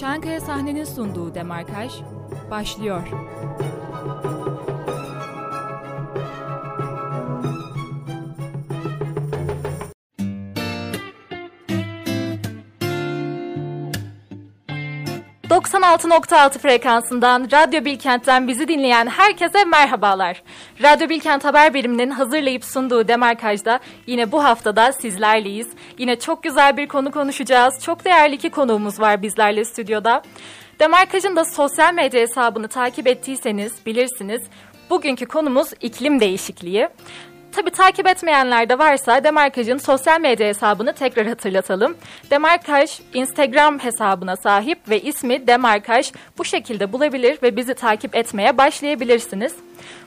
Çankaya sahnenin sunduğu demarkaj başlıyor. 96.6 frekansından Radyo Bilkent'ten bizi dinleyen herkese merhabalar. Radyo Bilkent Haber Biriminin hazırlayıp sunduğu Demarkaj'da yine bu haftada sizlerleyiz. Yine çok güzel bir konu konuşacağız. Çok değerli iki konuğumuz var bizlerle stüdyoda. Demarkaj'ın da sosyal medya hesabını takip ettiyseniz bilirsiniz. Bugünkü konumuz iklim değişikliği. Tabii takip etmeyenler de varsa Demarkaj'ın sosyal medya hesabını tekrar hatırlatalım. Demarkaj Instagram hesabına sahip ve ismi Demarkaj bu şekilde bulabilir ve bizi takip etmeye başlayabilirsiniz.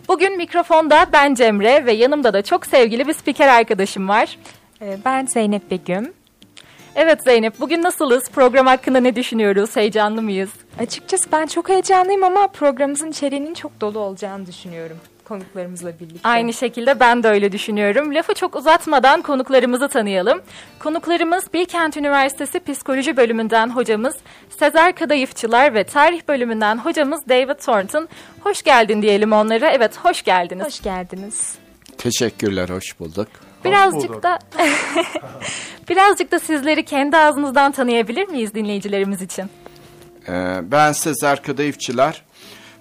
Bugün mikrofonda ben Cemre ve yanımda da çok sevgili bir spiker arkadaşım var. Ee, ben Zeynep Begüm. Evet Zeynep, bugün nasılız? Program hakkında ne düşünüyoruz? Heyecanlı mıyız? Açıkçası ben çok heyecanlıyım ama programımızın içeriğinin çok dolu olacağını düşünüyorum konuklarımızla birlikte. Aynı şekilde ben de öyle düşünüyorum. Lafı çok uzatmadan konuklarımızı tanıyalım. Konuklarımız Bilkent Üniversitesi Psikoloji Bölümünden hocamız Sezer Kadayıfçılar ve Tarih Bölümünden hocamız David Thornton. Hoş geldin diyelim onlara. Evet, hoş geldiniz. Hoş geldiniz. Teşekkürler, hoş bulduk. Birazcık da birazcık da sizleri kendi ağzınızdan tanıyabilir miyiz dinleyicilerimiz için? Ee, ben Sezer Kadayıfçılar.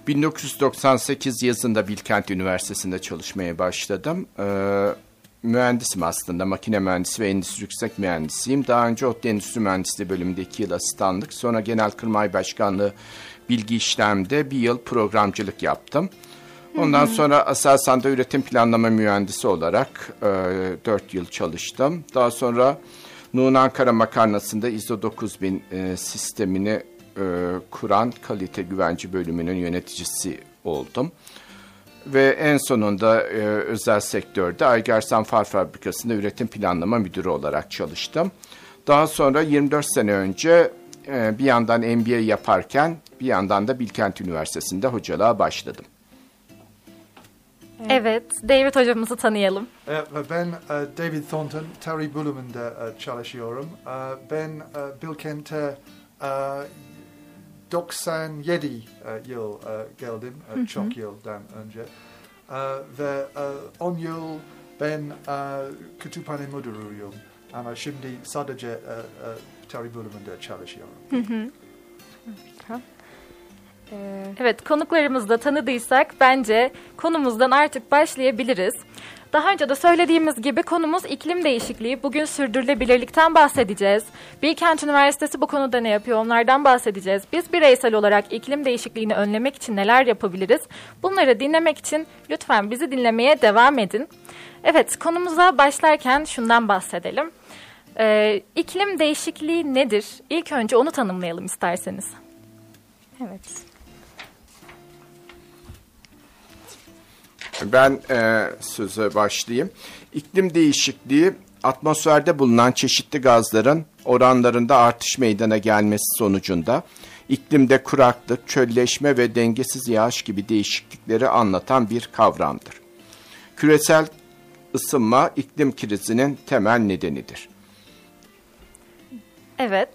1998 yazında Bilkent Üniversitesi'nde çalışmaya başladım. Ee, mühendisim aslında, makine mühendisi ve endüstri yüksek mühendisiyim. Daha önce ODTÜ Endüstri Mühendisliği bölümünde iki yıl asistanlık, sonra Genel Kırmay Başkanlığı bilgi işlemde bir yıl programcılık yaptım. Ondan hmm. sonra Aselsan'da üretim planlama mühendisi olarak e, 4 yıl çalıştım. Daha sonra Nuğun Ankara Makarnası'nda ISO 9000 e, sistemini e, kuran kalite güvenci bölümünün yöneticisi oldum. Ve en sonunda e, özel sektörde Aygersan Far Fabrikası'nda üretim planlama müdürü olarak çalıştım. Daha sonra 24 sene önce e, bir yandan MBA yaparken bir yandan da Bilkent Üniversitesi'nde hocalığa başladım. Evet, David hocamızı tanıyalım. Ben David Thornton, tarih bölümünde çalışıyorum. Ben Bilkent'e 97 e, yıl e, geldim, e, hı hı. çok yıldan önce. Ve 10 yıl ben kütüphane müdürüyüm. Ama şimdi sadece tarih bölümünde çalışıyorum. Hı hı. Evet, konuklarımızı da tanıdıysak bence konumuzdan artık başlayabiliriz. Daha önce de söylediğimiz gibi konumuz iklim değişikliği. Bugün sürdürülebilirlikten bahsedeceğiz. Bilkent Üniversitesi bu konuda ne yapıyor onlardan bahsedeceğiz. Biz bireysel olarak iklim değişikliğini önlemek için neler yapabiliriz? Bunları dinlemek için lütfen bizi dinlemeye devam edin. Evet konumuza başlarken şundan bahsedelim. Ee, iklim değişikliği nedir? İlk önce onu tanımlayalım isterseniz. Evet. Ben e, söze başlayayım. İklim değişikliği atmosferde bulunan çeşitli gazların oranlarında artış meydana gelmesi sonucunda iklimde kuraklık, çölleşme ve dengesiz yağış gibi değişiklikleri anlatan bir kavramdır. Küresel ısınma iklim krizinin temel nedenidir. Evet.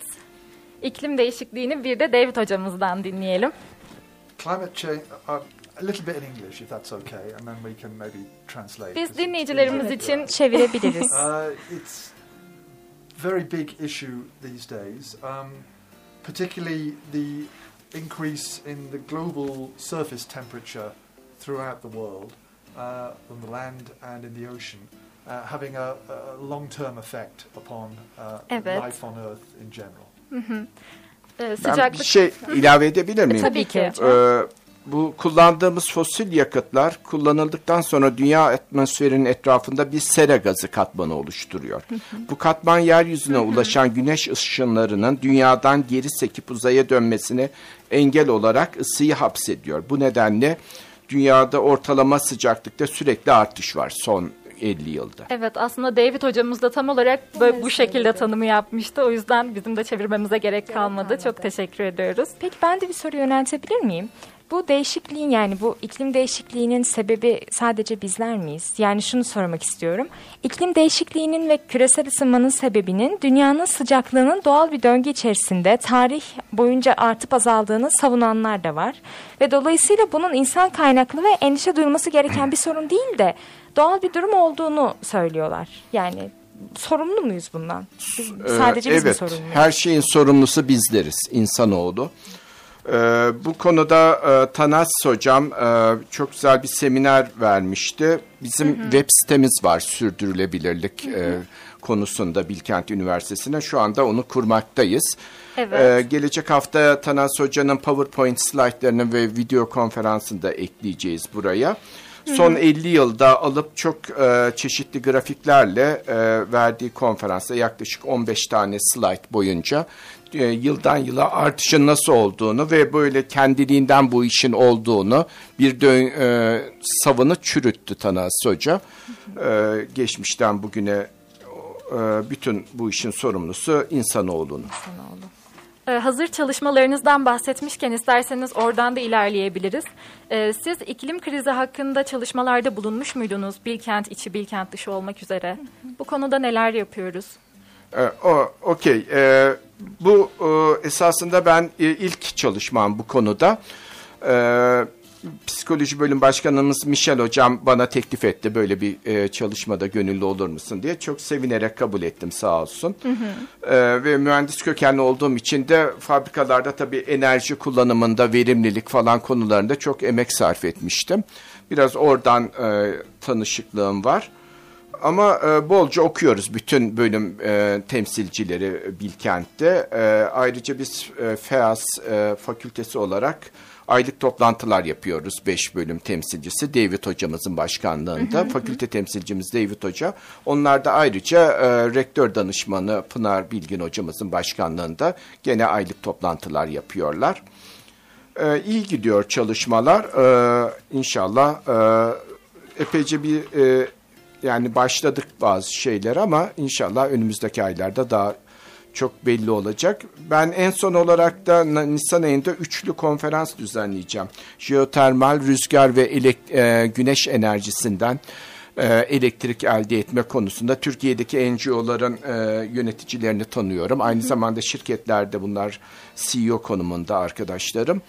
İklim değişikliğini bir de David hocamızdan dinleyelim. Climate change, uh, a little bit in English if that's okay and then we can maybe translate. Biz dinleyicilerimiz için çevirebiliriz. uh, it's very big issue these days. Um, particularly the increase in the global surface temperature throughout the world, uh, on the land and in the ocean, uh, having a, a long-term effect upon uh, evet. life on Earth in general. Hı hı. Ee, sıcaklık... Ben bir şey ilave edebilir miyim? Tabii ki. Ee, bu kullandığımız fosil yakıtlar kullanıldıktan sonra dünya atmosferinin etrafında bir sera gazı katmanı oluşturuyor. bu katman yeryüzüne ulaşan güneş ışınlarının dünyadan geri sekip uzaya dönmesine engel olarak ısıyı hapsediyor. Bu nedenle dünyada ortalama sıcaklıkta sürekli artış var son 50 yılda. Evet aslında David hocamız da tam olarak böyle bu şekilde tanımı yapmıştı. O yüzden bizim de çevirmemize gerek kalmadı. Çok teşekkür ediyoruz. Peki ben de bir soru yöneltebilir miyim? Bu değişikliğin yani bu iklim değişikliğinin sebebi sadece bizler miyiz? Yani şunu sormak istiyorum. İklim değişikliğinin ve küresel ısınmanın sebebinin dünyanın sıcaklığının doğal bir döngü içerisinde tarih boyunca artıp azaldığını savunanlar da var. Ve dolayısıyla bunun insan kaynaklı ve endişe duyulması gereken bir sorun değil de doğal bir durum olduğunu söylüyorlar. Yani sorumlu muyuz bundan? Biz, sadece biz Ee, evet, mi sorumluyuz? her şeyin sorumlusu bizleriz, insanoğlu. Ee, bu konuda e, Tanas Hocam e, çok güzel bir seminer vermişti. Bizim web sitemiz var sürdürülebilirlik e, konusunda Bilkent Üniversitesi'ne. Şu anda onu kurmaktayız. Evet. Ee, gelecek hafta Tanas Hoca'nın PowerPoint slaytlarını ve video konferansını da ekleyeceğiz buraya. Son 50 yılda alıp çok e, çeşitli grafiklerle e, verdiği konferansta yaklaşık 15 tane slide boyunca e, yıldan yıla artışın nasıl olduğunu ve böyle kendiliğinden bu işin olduğunu bir dön, e, savını çürüttü Tanas Hoca. E, geçmişten bugüne e, bütün bu işin sorumlusu insanoğlunun. Ee, hazır çalışmalarınızdan bahsetmişken isterseniz oradan da ilerleyebiliriz. Ee, siz iklim krizi hakkında çalışmalarda bulunmuş muydunuz? Bilkent içi, Bilkent dışı olmak üzere. Bu konuda neler yapıyoruz? E, o okey. E, bu e, esasında ben e, ilk çalışmam bu konuda. E, Psikoloji bölüm başkanımız Michel hocam bana teklif etti böyle bir e, çalışmada gönüllü olur musun diye. Çok sevinerek kabul ettim sağ olsun. E, ve mühendis kökenli olduğum için de fabrikalarda tabii enerji kullanımında verimlilik falan konularında çok emek sarf etmiştim. Biraz oradan e, tanışıklığım var. Ama e, bolca okuyoruz bütün bölüm e, temsilcileri Bilkent'te. E, ayrıca biz e, FEAS e, fakültesi olarak aylık toplantılar yapıyoruz. Beş bölüm temsilcisi David hocamızın başkanlığında. Fakülte temsilcimiz David hoca. Onlar da ayrıca e, rektör danışmanı Pınar Bilgin hocamızın başkanlığında gene aylık toplantılar yapıyorlar. E, iyi gidiyor çalışmalar. E, inşallah e, epeyce bir e, yani başladık bazı şeyler ama inşallah önümüzdeki aylarda daha çok belli olacak. Ben en son olarak da Nisan ayında üçlü konferans düzenleyeceğim. Jeotermal, rüzgar ve elek- e, güneş enerjisinden e, elektrik elde etme konusunda Türkiye'deki NGO'ların e, yöneticilerini tanıyorum. Aynı zamanda şirketlerde bunlar CEO konumunda arkadaşlarım.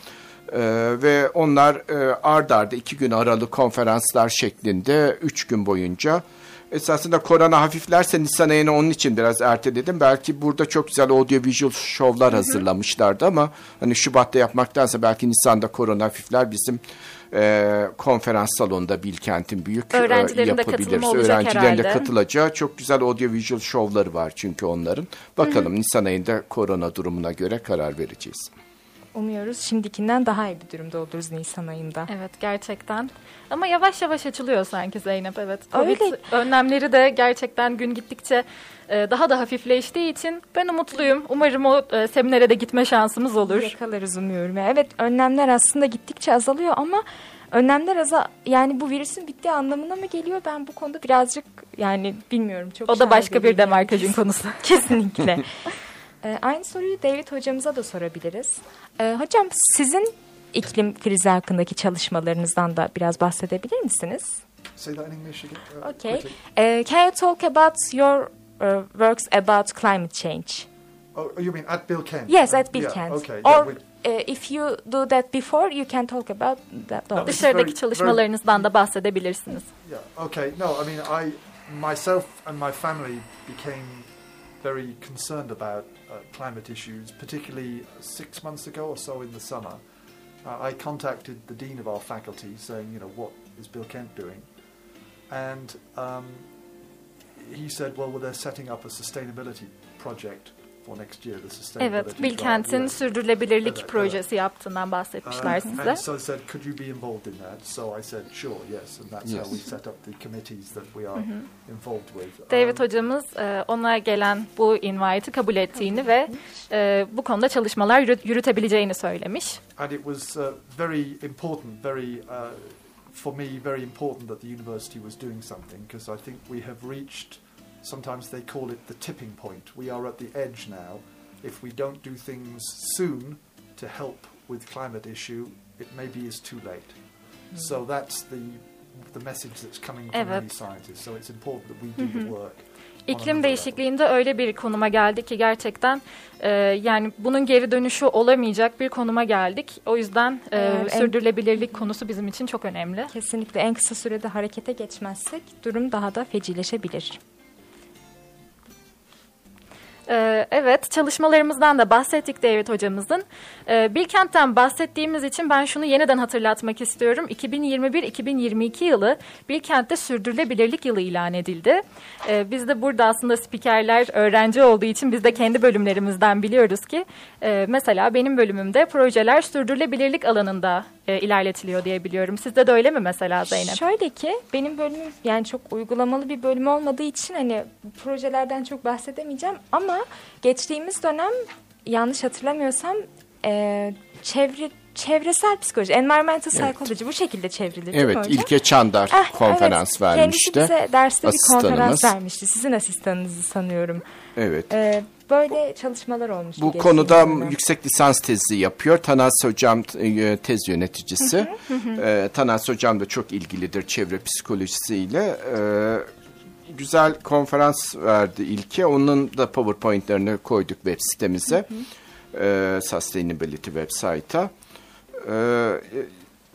Ee, ve onlar e, ard arda iki gün aralık konferanslar şeklinde üç gün boyunca esasında korona hafiflerse Nisan ayını onun için biraz erteledim. Belki burada çok güzel audiovisual şovlar hazırlamışlardı ama hani Şubat'ta yapmaktansa belki Nisan'da korona hafifler bizim e, konferans salonunda Bilkent'in büyük e, Öğrencilerin de yapabiliriz. Öğrencilerin de katılacağı çok güzel audiovisual şovları var çünkü onların. Bakalım Nisan ayında korona durumuna göre karar vereceğiz. Umuyoruz şimdikinden daha iyi bir durumda oluruz Nisan ayında. Evet gerçekten. Ama yavaş yavaş açılıyor sanki Zeynep. Evet. Covid Öyle. önlemleri de gerçekten gün gittikçe e, daha da hafifleştiği için ben umutluyum. Umarım o e, seminere de gitme şansımız olur. Yakalarız umuyorum. Evet önlemler aslında gittikçe azalıyor ama önlemler aza yani bu virüsün bittiği anlamına mı geliyor? Ben bu konuda birazcık yani bilmiyorum. Çok O da başka bir demarkajın konusu. Kesinlikle. Ee, aynı soruyu David hocamıza da sorabiliriz. Ee, hocam sizin iklim krizi hakkındaki çalışmalarınızdan da biraz bahsedebilir misiniz? Say that in English again. uh, Okay. Ee, can you talk about your uh, works about climate change? Oh, you mean at Bill Kent? Yes, Uh, at yeah, Bilkent. okay. yeah, Or we- uh, if you do that before, you can talk about that. No, Dışarıdaki very- çalışmalarınızdan da bahsedebilirsiniz. Yeah. Okay. No, I mean, I myself and my family became very concerned about uh, climate issues, particularly six months ago or so in the summer. Uh, I contacted the dean of our faculty, saying, you know, what is Bill Kent doing? And um, he said, well, well, they're setting up a sustainability project for next year. The sustainability. Evet, Bilkent'in sürdürülebilirlik Evet, evet. projesi yaptığından bahsetmişler Um, size. so I said, could you be involved in that? So I said, sure, yes. And that's Yes. how we set up the committees that we are involved with. David Um, hocamız e, ona gelen bu invite'ı kabul ettiğini ve e, bu konuda çalışmalar yürü- yürütebileceğini söylemiş. and it was uh, very important, very, uh, for me, very important that the university was doing something because I think we have reached, sometimes they call it the tipping point. We are at the edge now. If we don't do things soon to help with climate issue, it maybe is too late. So that's the the message that's coming from Evet. many scientists. So it's important that we do the work. İklim değişikliğinde öyle bir konuma geldi ki gerçekten e, yani bunun geri dönüşü olamayacak bir konuma geldik. O yüzden e, en- sürdürülebilirlik konusu bizim için çok önemli. Kesinlikle en kısa sürede harekete geçmezsek durum daha da fecileşebilir. Ee, evet, çalışmalarımızdan da bahsettik David hocamızın. Ee, Bilkent'ten bahsettiğimiz için ben şunu yeniden hatırlatmak istiyorum. 2021-2022 yılı Bilkent'te sürdürülebilirlik yılı ilan edildi. Ee, biz de burada aslında spikerler öğrenci olduğu için biz de kendi bölümlerimizden biliyoruz ki e, mesela benim bölümümde projeler sürdürülebilirlik alanında e, ilerletiliyor diye biliyorum. Sizde de öyle mi mesela Zeynep? Şöyle ki benim bölümüm yani çok uygulamalı bir bölüm olmadığı için hani projelerden çok bahsedemeyeceğim ama geçtiğimiz dönem yanlış hatırlamıyorsam e, çevre çevresel psikoloji, environmental psychology bu şekilde çevrilir Evet? İlke Çandar Ah, konferans evet. vermişti. Kendisi bize derste bir konferans vermişti. Sizin asistanınızı sanıyorum. Evet. E, böyle çalışmalar olmuştu. Bu konuda dönem. yüksek lisans tezi yapıyor. Tanas Hocam e, tez yöneticisi. E, Tanas Hocam da çok ilgilidir çevre psikolojisiyle. E, güzel konferans verdi ilke. Onun da PowerPoint'lerini koyduk web sitemize. E, Sustainability website'a. E,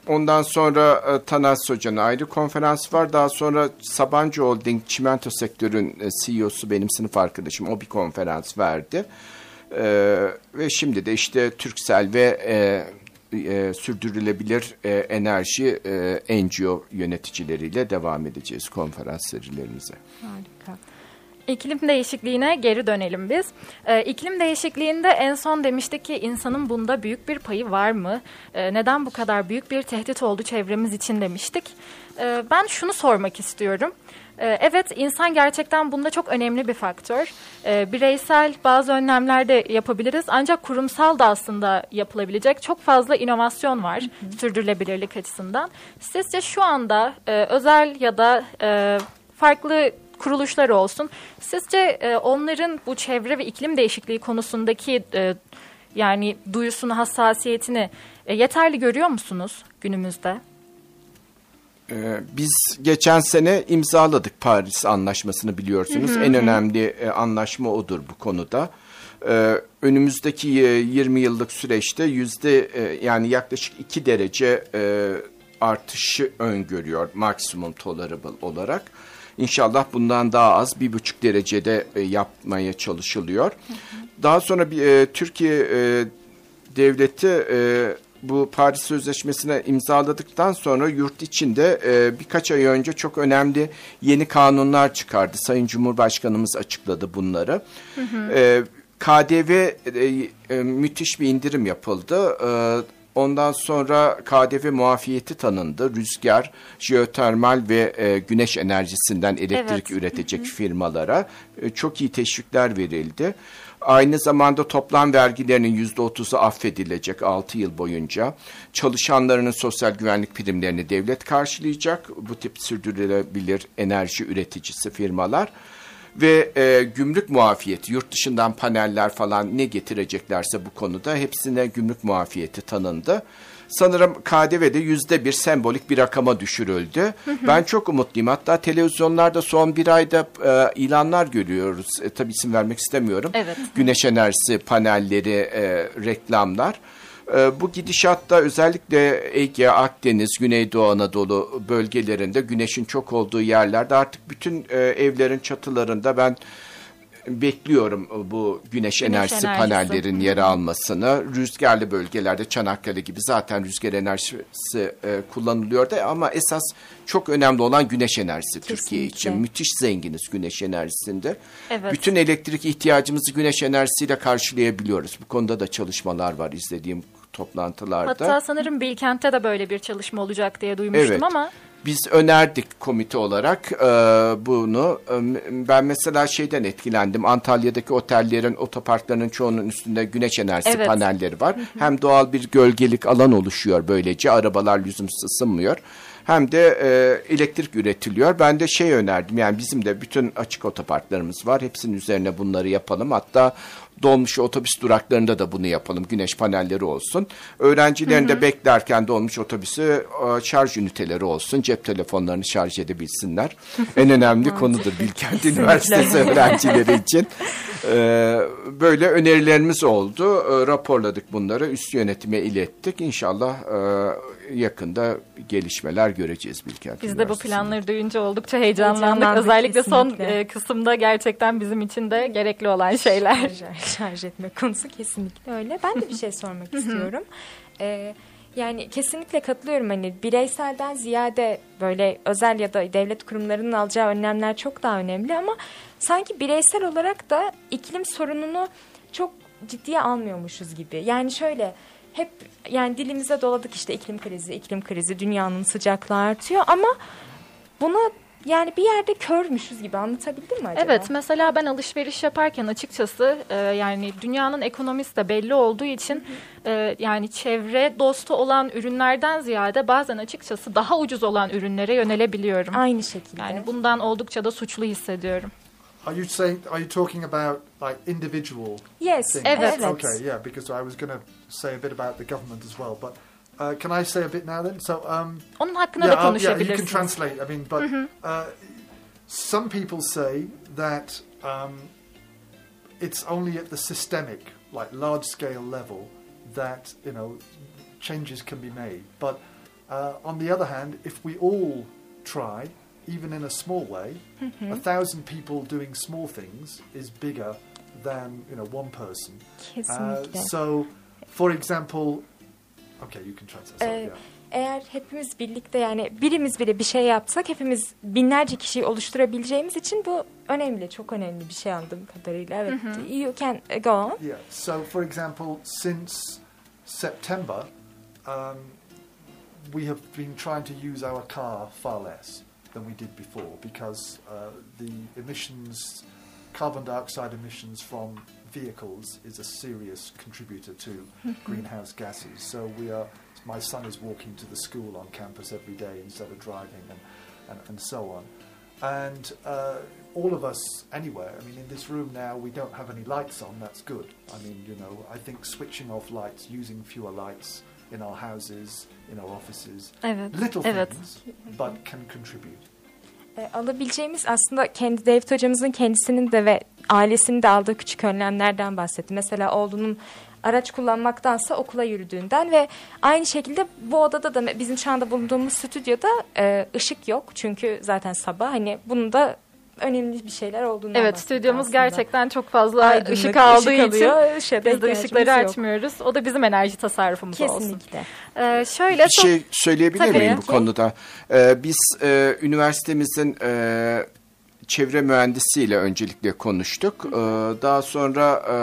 Ondan sonra e, Tanas Hoca'nın ayrı konferans var. Daha sonra Sabancı Holding çimento sektörün e, CEO'su benim sınıf arkadaşım. O bir konferans verdi. E, ve şimdi de işte Türksel ve e, e, sürdürülebilir e, enerji e, NGO yöneticileriyle devam edeceğiz konferans serilerimize. Harika. İklim değişikliğine geri dönelim biz. Ee, iklim değişikliğinde en son demiştik ki insanın bunda büyük bir payı var mı? Ee, neden bu kadar büyük bir tehdit oldu çevremiz için demiştik. Ee, ben şunu sormak istiyorum. Ee, evet insan gerçekten bunda çok önemli bir faktör. Ee, bireysel bazı önlemler de yapabiliriz ancak kurumsal da aslında yapılabilecek çok fazla inovasyon var sürdürülebilirlik açısından. Sizce şu anda e, özel ya da e, farklı kuruluşlar olsun. Sizce e, onların bu çevre ve iklim değişikliği konusundaki e, yani duyusunu, hassasiyetini e, yeterli görüyor musunuz günümüzde? Ee, Biz geçen sene imzaladık Paris Anlaşması'nı biliyorsunuz. En önemli e, anlaşma odur bu konuda. Ee, Önümüzdeki e, 20 yıllık süreçte yüzde e, yani yaklaşık 2 derece e, artışı öngörüyor maksimum tolerable olarak. İnşallah bundan daha az bir buçuk derecede e, yapmaya çalışılıyor. Daha sonra bir e, Türkiye e, devleti e, bu Paris Sözleşmesi'ne imzaladıktan sonra yurt içinde e, birkaç ay önce çok önemli yeni kanunlar çıkardı. Sayın Cumhurbaşkanımız açıkladı bunları. E, KDV e, e, müthiş bir indirim yapıldı. E, ondan sonra KDV muafiyeti tanındı. Rüzgar, jeotermal ve e, güneş enerjisinden elektrik Evet. üretecek firmalara e, çok iyi teşvikler verildi. Aynı zamanda toplam vergilerinin yüzde otuzu affedilecek 6 yıl boyunca. Çalışanlarının sosyal güvenlik primlerini devlet karşılayacak. Bu tip sürdürülebilir enerji üreticisi firmalar. Ve e, gümrük muafiyeti, yurt dışından paneller falan ne getireceklerse bu konuda hepsine gümrük muafiyeti tanındı. Sanırım KDV'de yüzde bir sembolik bir rakama düşürüldü. Ben çok umutluyum. Hatta televizyonlarda son bir ayda e, ilanlar görüyoruz. E, tabii isim vermek istemiyorum. Evet. Güneş enerjisi panelleri, e, reklamlar. E, bu gidişatta özellikle Ege, Akdeniz, Güneydoğu Anadolu bölgelerinde güneşin çok olduğu yerlerde artık bütün e, evlerin çatılarında ben bekliyorum bu güneş, enerjisi, enerjisi. panellerin yer almasını. Rüzgarlı bölgelerde Çanakkale gibi zaten rüzgar enerjisi e, kullanılıyor da ama esas çok önemli olan güneş enerjisi Türkiye için. Müthiş zenginiz güneş enerjisinde. Evet. Bütün elektrik ihtiyacımızı güneş enerjisiyle karşılayabiliyoruz. Bu konuda da çalışmalar var izlediğim toplantılarda. Hatta sanırım Bilkent'te de böyle bir çalışma olacak diye duymuştum Evet. ama Biz önerdik komite olarak e, bunu. E, ben mesela şeyden etkilendim. Antalya'daki otellerin, otoparklarının çoğunun üstünde güneş enerjisi Evet. panelleri var. Hem doğal bir gölgelik alan oluşuyor böylece. Arabalar lüzumsuz ısınmıyor. hem de e, elektrik üretiliyor. Ben de şey önerdim yani bizim de bütün açık otoparklarımız var. Hepsinin üzerine bunları yapalım. Hatta dolmuş otobüs duraklarında da bunu yapalım. Güneş panelleri olsun. Öğrencilerin de beklerken dolmuş otobüsü e, şarj üniteleri olsun. Cep telefonlarını şarj edebilsinler. en önemli konudur Bilkent Üniversitesi öğrencileri için. E, böyle önerilerimiz oldu. E, raporladık bunları. Üst yönetime ilettik. İnşallah e, yakında gelişmeler göreceğiz Bilkent Biz de bu planları duyunca oldukça heyecanlandık. Heyecanlandık Özellikle son kesinlikle. e, kısımda gerçekten bizim için de gerekli olan şeyler. Şarj, etme konusu kesinlikle öyle. Ben de bir şey sormak istiyorum. Ee, yani kesinlikle katılıyorum hani bireyselden ziyade böyle özel ya da devlet kurumlarının alacağı önlemler çok daha önemli ama sanki bireysel olarak da iklim sorununu çok ciddiye almıyormuşuz gibi. Yani şöyle hep yani dilimize doladık işte iklim krizi, iklim krizi, dünyanın sıcaklığı artıyor ama buna yani bir yerde körmüşüz gibi anlatabildim mi acaba? Evet mesela ben alışveriş yaparken açıkçası e, yani dünyanın ekonomisi de belli olduğu için e, yani çevre dostu olan ürünlerden ziyade bazen açıkçası daha ucuz olan ürünlere yönelebiliyorum. Aynı şekilde. Yani bundan oldukça da suçlu hissediyorum. Are you saying? Are you talking about like individual Yes, things? Evet. evet. Okay, yeah. Because I was going to say a bit about the government as well, but uh, can I say a bit now then? So, um, hakkında yeah, da yeah, you can konuşabilirsiniz. translate. I mean, but uh, some people say that um, it's only at the systemic, like large-scale level, that you know changes can be made. But uh, on the other hand, if we all try, even in a small way, a thousand people doing small things is bigger than you know one person. Uh, Kesinlikle. so, for example, okay, you can translate. So, Ee, yeah. Eğer hepimiz birlikte yani birimiz bile bir şey yapsak hepimiz binlerce kişiyi oluşturabileceğimiz için bu önemli, çok önemli bir şey anladığım kadarıyla. Evet, you can uh, go on. Yeah. So, for example, since September, um, we have been trying to use our car far less than we did before because uh, the emissions, carbon dioxide emissions from vehicles, is a serious contributor to greenhouse gases. So we are. My son is walking to the school on campus every day instead of driving, and and, and so on. And uh, all of us, anywhere, I mean, in this room now, we don't have any lights on, that's good. I mean, you know, I think switching off lights, using fewer lights in our houses, in our offices, Evet. little Evet. things, but can contribute. E, alabileceğimiz aslında kendi David hocamızın kendisinin de ve ailesinin de aldığı küçük önlemlerden bahsetti. Mesela oğlunun araç kullanmaktansa okula yürüdüğünden ve aynı şekilde bu odada da bizim şu anda bulunduğumuz stüdyoda e, ışık yok. Çünkü zaten sabah hani bunun da önemli bir şeyler olduğunu Evet stüdyomuz gerçekten çok fazla Aydınlık, ışık aldığı ışık için alıyor, da biz de ışıkları yok. açmıyoruz. O da bizim enerji tasarrufumuz olsun. Kesinlikle. Ee, şöyle Bir şey söyleyebilir Tabii. miyim bu konuda? Ee, biz e, üniversitemizin e, çevre mühendisiyle öncelikle konuştuk. Ee, daha sonra e,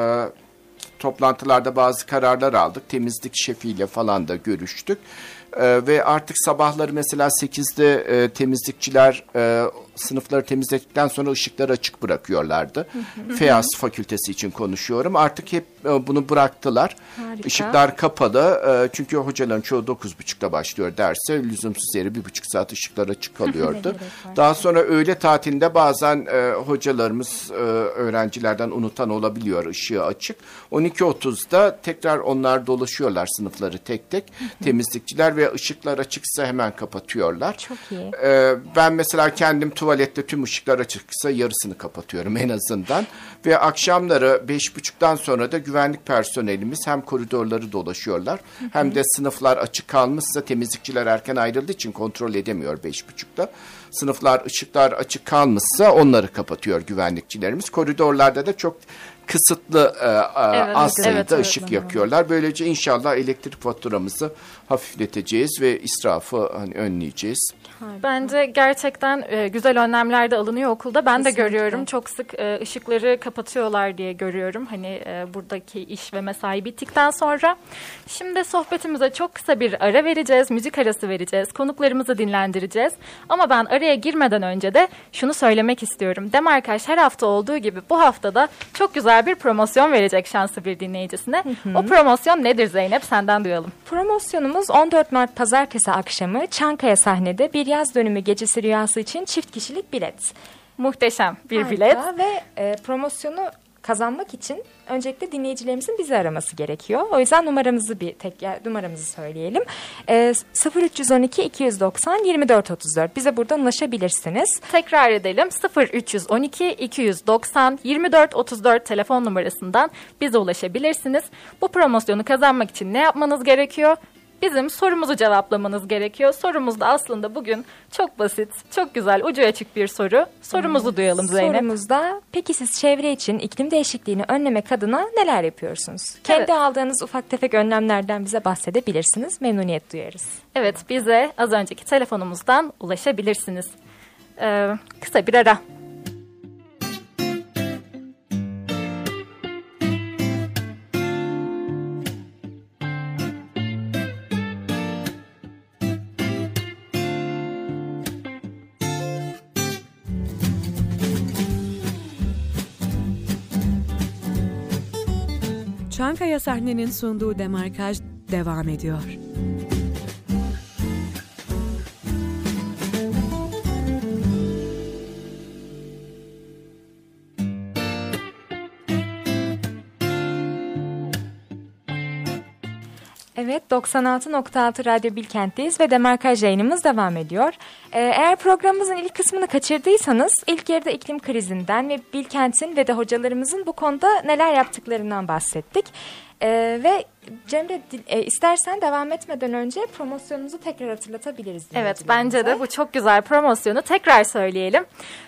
toplantılarda bazı kararlar aldık. Temizlik şefiyle falan da görüştük. Ee, ve artık sabahları mesela 8'de e, temizlikçiler e, sınıfları temizledikten sonra ışıkları açık bırakıyorlardı. Feyaz Fakültesi için konuşuyorum. Artık hep e, bunu bıraktılar. Harika. Işıklar kapalı. E, çünkü hocaların çoğu 9.30'da başlıyor derse lüzumsuz yere bir buçuk saat ışıklar açık kalıyordu. Daha sonra öğle tatilinde bazen e, hocalarımız e, öğrencilerden unutan olabiliyor ışığı açık. 12.30'da tekrar onlar dolaşıyorlar sınıfları tek tek. Temizlikçiler ve ışıklar açıksa hemen kapatıyorlar. Çok iyi. Ee, ben mesela kendim tuvalette tüm ışıklar açıksa yarısını kapatıyorum en azından. Ve akşamları beş buçuktan sonra da güvenlik personelimiz hem koridorları dolaşıyorlar hem de sınıflar açık kalmışsa temizlikçiler erken ayrıldığı için kontrol edemiyor beş buçukta. Sınıflar ışıklar açık kalmışsa onları kapatıyor güvenlikçilerimiz. Koridorlarda da çok kısıtlı e, Evet, az evet, sayıda evet. ışık yakıyorlar. Böylece inşallah elektrik faturamızı hafifleteceğiz ve israfı hani önleyeceğiz. Bence gerçekten e, güzel önlemler de alınıyor okulda. Ben de Kesinlikle. görüyorum. Çok sık e, ışıkları kapatıyorlar diye görüyorum. Hani e, buradaki iş ve mesai bittikten sonra. Şimdi sohbetimize çok kısa bir ara vereceğiz. Müzik arası vereceğiz. Konuklarımızı dinlendireceğiz. Ama ben araya girmeden önce de şunu söylemek istiyorum. Demarkaş her hafta olduğu gibi bu haftada çok güzel bir promosyon verecek şanslı bir dinleyicisine. O promosyon nedir Zeynep? Senden duyalım. Promosyonumuz 14 Mart Pazartesi akşamı Çankaya sahnede bir yaz dönümü gecesi rüyası için çift kişilik bilet. Muhteşem bir Harika bilet. Ve e, promosyonu kazanmak için öncelikle dinleyicilerimizin bizi araması gerekiyor. O yüzden numaramızı bir tek numaramızı söyleyelim. E, 0312 290 2434 bize buradan ulaşabilirsiniz. Tekrar edelim 0312 290 24 34 telefon numarasından bize ulaşabilirsiniz. Bu promosyonu kazanmak için ne yapmanız gerekiyor? Bizim sorumuzu cevaplamanız gerekiyor. Sorumuz da aslında bugün çok basit, çok güzel, ucu açık bir soru. Sorumuzu duyalım Zeynep. Sorumuzda peki siz çevre için iklim değişikliğini önlemek adına neler yapıyorsunuz? Kendi Evet. aldığınız ufak tefek önlemlerden bize bahsedebilirsiniz. Memnuniyet duyarız. Evet, bize az önceki telefonumuzdan ulaşabilirsiniz. Ee, kısa bir ara. Çankaya sahnenin sunduğu demarkaj devam ediyor. Evet 96.6 Radyo Bilkent'teyiz ve Demarkaj yayınımız devam ediyor. Ee, eğer programımızın ilk kısmını kaçırdıysanız ilk yarıda iklim krizinden ve Bilkent'in ve de hocalarımızın bu konuda neler yaptıklarından bahsettik. Ee, ve Cemre e, istersen devam etmeden önce promosyonumuzu tekrar hatırlatabiliriz. Evet, bence de bu çok güzel promosyonu tekrar söyleyelim.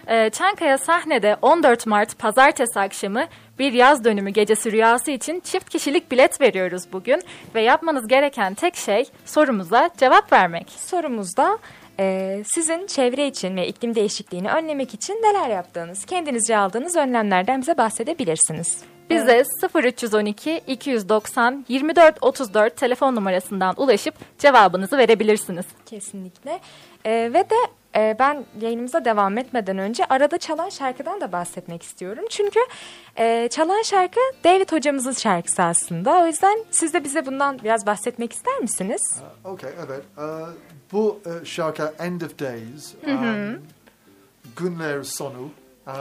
Ee, Çankaya sahnede 14 Mart pazartesi akşamı bir yaz dönümü gecesi rüyası için çift kişilik bilet veriyoruz bugün. Ve yapmanız gereken tek şey sorumuza cevap vermek. Sorumuzda e, sizin çevre için ve iklim değişikliğini önlemek için neler yaptığınız, kendinizce aldığınız önlemlerden bize bahsedebilirsiniz. Bize 0312 290 24 34 telefon numarasından ulaşıp cevabınızı verebilirsiniz. Kesinlikle. Ee, ve de e, ben yayınımıza devam etmeden önce arada çalan şarkıdan da bahsetmek istiyorum. Çünkü e, çalan şarkı David hocamızın şarkısı aslında. O yüzden siz de bize bundan biraz bahsetmek ister misiniz? Okay, evet. Ee, bu e, şarkı End of Days, um, Günler Sonu e,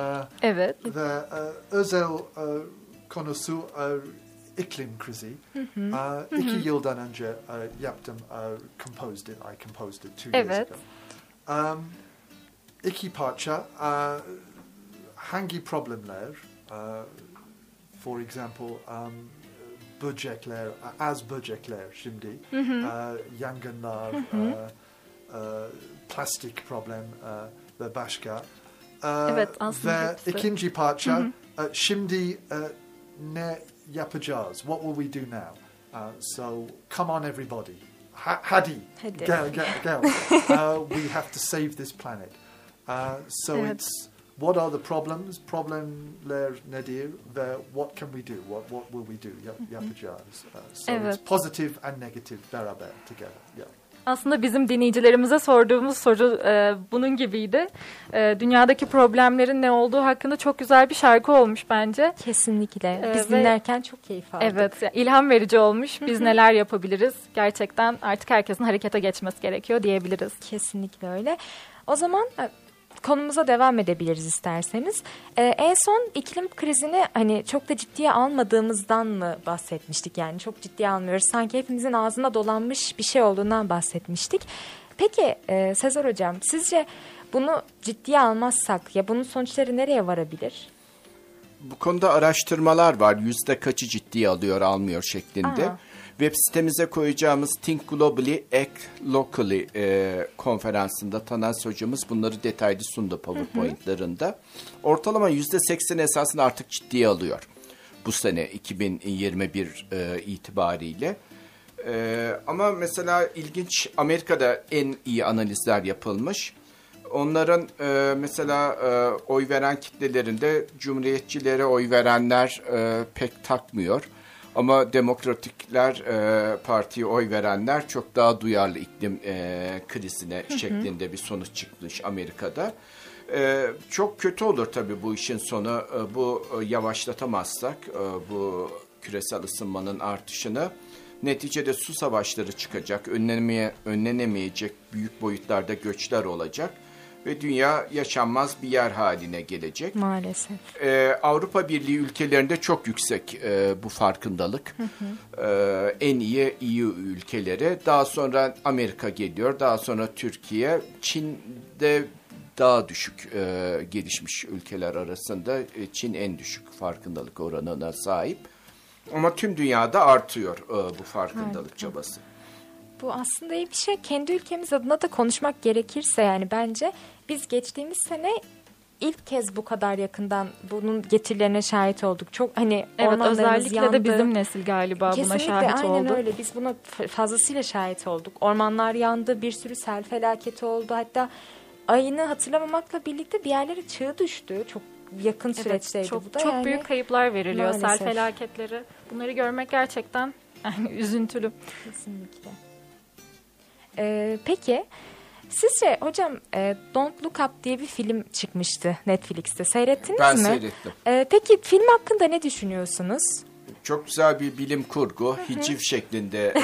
Evet. ve e, özel e, konusu e, iklim krizi. E, iki yıldan önce e, yaptım, e, composed it, I composed it two years Evet. ago. Um, iki parça, e, hangi problemler, e, for example, um, böcekler, az böcekler şimdi, e, yangınlar, e, e, plastik problem e, ve başka. E, Evet, aslında Ve ikinci parça, e, şimdi e, ne yapacağız? What will we do now? Uh, so, come on everybody. Ha- hadi, uh, we have to save this planet. Uh, so Evet. it's what are the problems? Problemler nedir ve what can we do? What what will we do? Yap, yapacağız. Uh, so Evet. it's positive and negative beraber together. Yeah. Aslında bizim dinleyicilerimize sorduğumuz soru e, bunun gibiydi. E, dünyadaki problemlerin ne olduğu hakkında çok güzel bir şarkı olmuş bence. Kesinlikle. Ee, Biz ve- dinlerken çok keyif aldık. Evet, ilham verici olmuş. Biz neler yapabiliriz? Gerçekten artık herkesin harekete geçmesi gerekiyor diyebiliriz. Kesinlikle öyle. O zaman e, konumuza devam edebiliriz isterseniz. Ee, en son iklim krizini hani çok da ciddiye almadığımızdan mı bahsetmiştik? Yani çok ciddiye almıyoruz. Sanki hepimizin ağzına dolanmış bir şey olduğundan bahsetmiştik. Peki e, Sezer Hocam sizce bunu ciddiye almazsak ya bunun sonuçları nereye varabilir? Bu konuda araştırmalar var. Yüzde kaçı ciddiye alıyor, almıyor şeklinde. Aha. Web sitemize koyacağımız Think Globally, Act Locally e, konferansında Tanas hocamız bunları detaylı sundu PowerPoint'larında. Ortalama yüzde seksen esasında artık ciddiye alıyor. Bu sene 2021 e, itibariyle. E, ama mesela ilginç Amerika'da en iyi analizler yapılmış. Onların e, mesela e, oy veren kitlelerinde cumhuriyetçilere oy verenler e, pek takmıyor. Ama demokratikler e, partiye oy verenler çok daha duyarlı iklim e, krizine şeklinde bir sonuç çıkmış Amerika'da. Ee, çok kötü olur tabii bu işin sonu. Ee, bu e, yavaşlatamazsak e, bu küresel ısınmanın artışını. Neticede su savaşları çıkacak, önlenemeye, önlenemeyecek büyük boyutlarda göçler olacak ve dünya yaşanmaz bir yer haline gelecek. Maalesef. Ee, Avrupa Birliği ülkelerinde çok yüksek e, bu farkındalık. Ee, en iyi iyi ülkeleri. Daha sonra Amerika geliyor, daha sonra Türkiye. Çin'de daha düşük e, gelişmiş ülkeler arasında e, Çin en düşük farkındalık oranına sahip. Ama tüm dünyada artıyor e, bu farkındalık çabası. Bu aslında iyi bir şey. Kendi ülkemiz adına da konuşmak gerekirse yani bence biz geçtiğimiz sene ilk kez bu kadar yakından bunun getirilerine şahit olduk. Çok hani Evet özellikle yandı. de bizim nesil galiba Kesinlikle buna şahit aynen oldu. öyle. Biz buna fazlasıyla şahit olduk. Ormanlar yandı, bir sürü sel felaketi oldu. Hatta ayını hatırlamamakla birlikte bir yerlere çığ düştü. Çok yakın Evet, süreçteydi çok, bu da. çok yani. büyük kayıplar veriliyor. Sel Maalesef. felaketleri. Bunları görmek gerçekten yani üzüntülü. Kesinlikle. Ee, peki sizce hocam e, Don't Look Up diye bir film çıkmıştı Netflix'te. Seyrettiniz Ben mi? seyrettim. Ee, peki film hakkında ne düşünüyorsunuz? Çok güzel bir bilim kurgu, hiciv şeklinde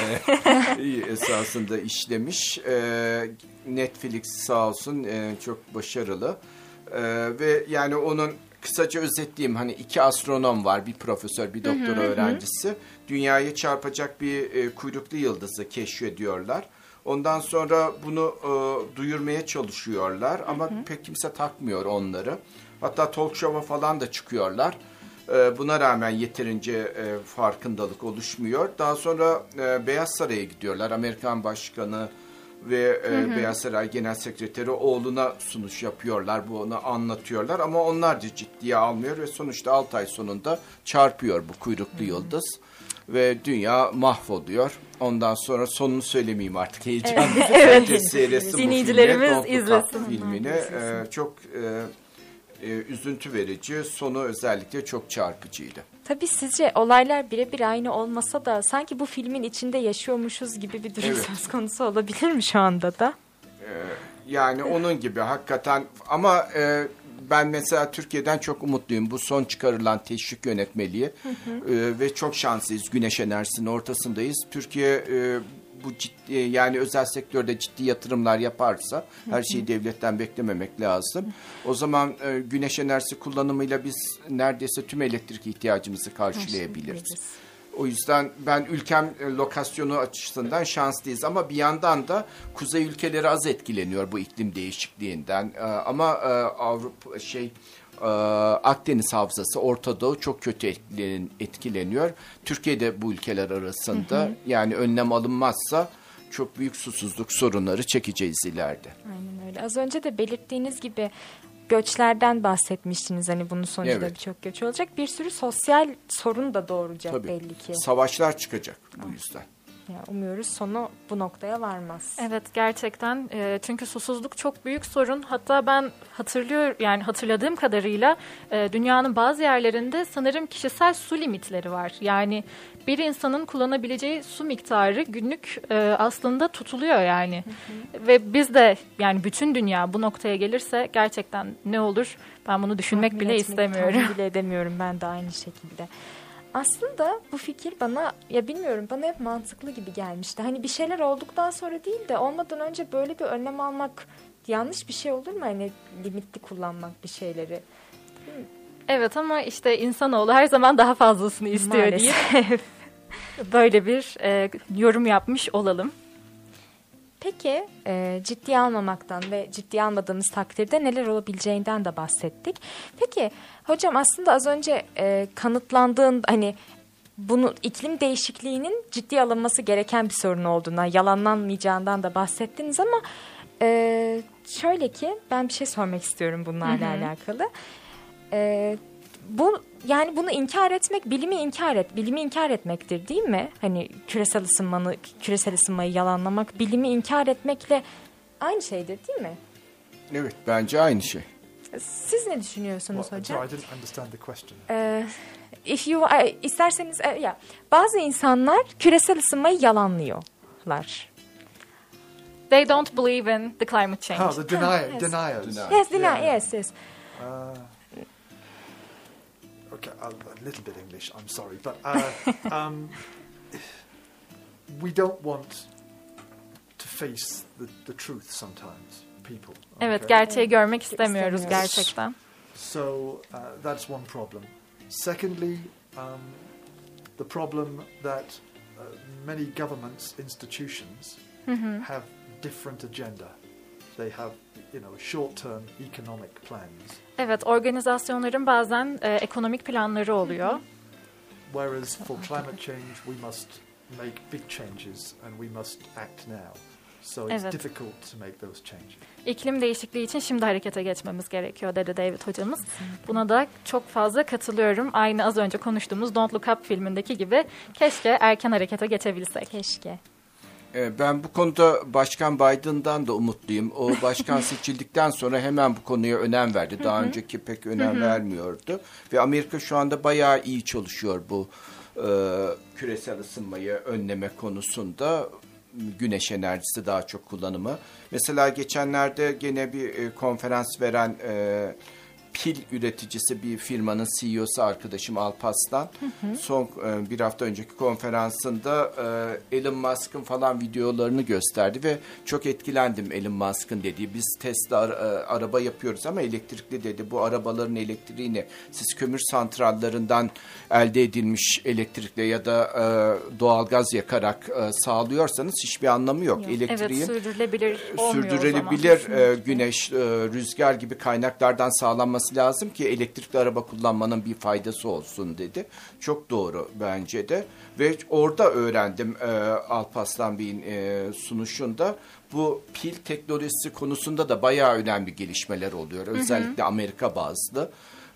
e, esasında işlemiş. E, Netflix sağ olsun e, çok başarılı. E, ve yani onun kısaca özetleyeyim hani iki astronom var, bir profesör, bir doktora öğrencisi. Dünyaya çarpacak bir e, kuyruklu yıldızı keşfediyorlar. Ondan sonra bunu e, duyurmaya çalışıyorlar ama pek kimse takmıyor onları. Hatta talk show'a falan da çıkıyorlar. E, Buna rağmen yeterince e, farkındalık oluşmuyor. Daha sonra e, Beyaz Saray'a gidiyorlar. Amerikan Başkanı ve e, Beyaz Saray Genel Sekreteri oğluna sunuş yapıyorlar. Bunu anlatıyorlar ama onlar da ciddiye almıyor ve sonuçta 6 ay sonunda çarpıyor bu kuyruklu yıldız. Ve dünya mahvoluyor. Ondan sonra sonunu söylemeyeyim artık heyecanlı. Herkes seyretsin bu Dinleyicilerimiz filmi. İzlesin. Filmini E, çok e, e, üzüntü verici. Sonu özellikle çok çarpıcıydı. Tabii sizce olaylar birebir aynı olmasa da sanki bu filmin içinde yaşıyormuşuz gibi bir durum Evet. söz konusu olabilir mi şu anda da? Yani onun gibi hakikaten ama e, ben mesela Türkiye'den çok umutluyum. Bu son çıkarılan teşvik yönetmeliği e, ve çok şanslıyız. Güneş enerjisinin ortasındayız. Türkiye e, bu ciddi yani özel sektörde ciddi yatırımlar yaparsa her şeyi devletten beklememek lazım. O zaman e, güneş enerjisi kullanımıyla biz neredeyse tüm elektrik ihtiyacımızı karşılayabiliriz. O yüzden ben ülkem e, lokasyonu açısından şanslıyız ama bir yandan da kuzey ülkeleri az etkileniyor bu iklim değişikliğinden. E, ama e, Avrupa şey Akdeniz havzası Orta Doğu çok kötü etkilen- etkileniyor. Türkiye'de bu ülkeler arasında yani önlem alınmazsa çok büyük susuzluk sorunları çekeceğiz ileride. Aynen öyle. Az önce de belirttiğiniz gibi göçlerden bahsetmiştiniz. Hani bunun sonucunda Evet. birçok göç olacak. Bir sürü sosyal sorun da doğuracak Tabii. belli ki. Savaşlar çıkacak bu yüzden. Ya, umuyoruz sonu bu noktaya varmaz. Evet gerçekten e, çünkü susuzluk çok büyük sorun. Hatta ben hatırlıyor yani hatırladığım kadarıyla e, dünyanın bazı yerlerinde sanırım kişisel su limitleri var. Yani bir insanın kullanabileceği su miktarı günlük e, aslında tutuluyor yani. Ve biz de yani bütün dünya bu noktaya gelirse gerçekten ne olur ben bunu düşünmek Tahmin bile etmek, istemiyorum. tahmin bile edemiyorum ben de aynı şekilde. Aslında bu fikir bana ya bilmiyorum bana hep mantıklı gibi gelmişti. Hani bir şeyler olduktan sonra değil de olmadan önce böyle bir önlem almak yanlış bir şey olur mu? Hani limitli kullanmak bir şeyleri. Evet ama işte insanoğlu her zaman daha fazlasını istiyor diye Maalesef. böyle bir e, yorum yapmış olalım. Peki e, ciddiye almamaktan ve ciddiye almadığımız takdirde neler olabileceğinden de bahsettik. Peki hocam aslında az önce e, kanıtlandığın hani bunu iklim değişikliğinin ciddiye alınması gereken bir sorun olduğundan, yalanlanmayacağından da bahsettiniz ama e, şöyle ki ben bir şey sormak istiyorum bunlarla alakalı. E, bu yani bunu inkar etmek bilimi inkar et, bilimi inkar etmektir değil mi? Hani küresel ısınmanı, küresel ısınmayı yalanlamak, bilimi inkar etmekle aynı şeydir değil mi? Evet bence aynı şey. Siz ne düşünüyorsunuz What- hocam? I didn't understand the question. Ee, if you isterseniz e, ya bazı insanlar küresel ısınmayı yalanlıyorlar. They don't believe in the climate change. Oh, the denier, Yes. deniers. Denier. Yes, deny, Yeah. yes, yes. Uh, okay, a, a little bit English. I'm sorry, but uh, um, we don't want to face the, the truth sometimes. People. Evet, okay? gerçeği görmek istemiyoruz İstemiyoruz. gerçekten. So uh, that's one problem. Secondly, um, the problem that uh, many governments, institutions have different agenda. They have, you know, short-term economic plans, Evet, organizasyonların bazen e, ekonomik planları oluyor. whereas for climate change we must make big changes and we must act now. So it's Evet. difficult to make those changes. İklim değişikliği için şimdi harekete geçmemiz gerekiyor dedi David hocamız. Buna da çok fazla katılıyorum. Aynı az önce konuştuğumuz Don't Look Up filmindeki gibi keşke erken harekete geçebilsek. Keşke. E, Ben bu konuda Başkan Biden'dan da umutluyum. O başkan seçildikten sonra hemen bu konuya önem verdi. Daha önceki pek önem vermiyordu. Ve Amerika şu anda bayağı iyi çalışıyor bu e, küresel ısınmayı önleme konusunda. Güneş enerjisi daha çok kullanımı. Mesela geçenlerde gene bir e, konferans veren e, pil üreticisi bir firmanın CEO'su arkadaşım Alpaslan son e, bir hafta önceki konferansında e, Elon Musk'ın falan videolarını gösterdi ve çok etkilendim Elon Musk'ın dediği. Biz Tesla e, araba yapıyoruz ama elektrikli dedi. Bu arabaların elektriğini siz kömür santrallerinden elde edilmiş elektrikle ya da e, doğalgaz yakarak e, sağlıyorsanız hiçbir anlamı yok. Evet, Elektriğin sürdürülebilir o sürdürülebilir zaman. e, güneş, e, rüzgar gibi kaynaklardan sağlanması lazım ki elektrikli araba kullanmanın bir faydası olsun dedi. Çok doğru bence de ve orada öğrendim e, Alparslan Bey'in e, sunuşunda bu pil teknolojisi konusunda da bayağı önemli gelişmeler oluyor. Özellikle Amerika bazlı.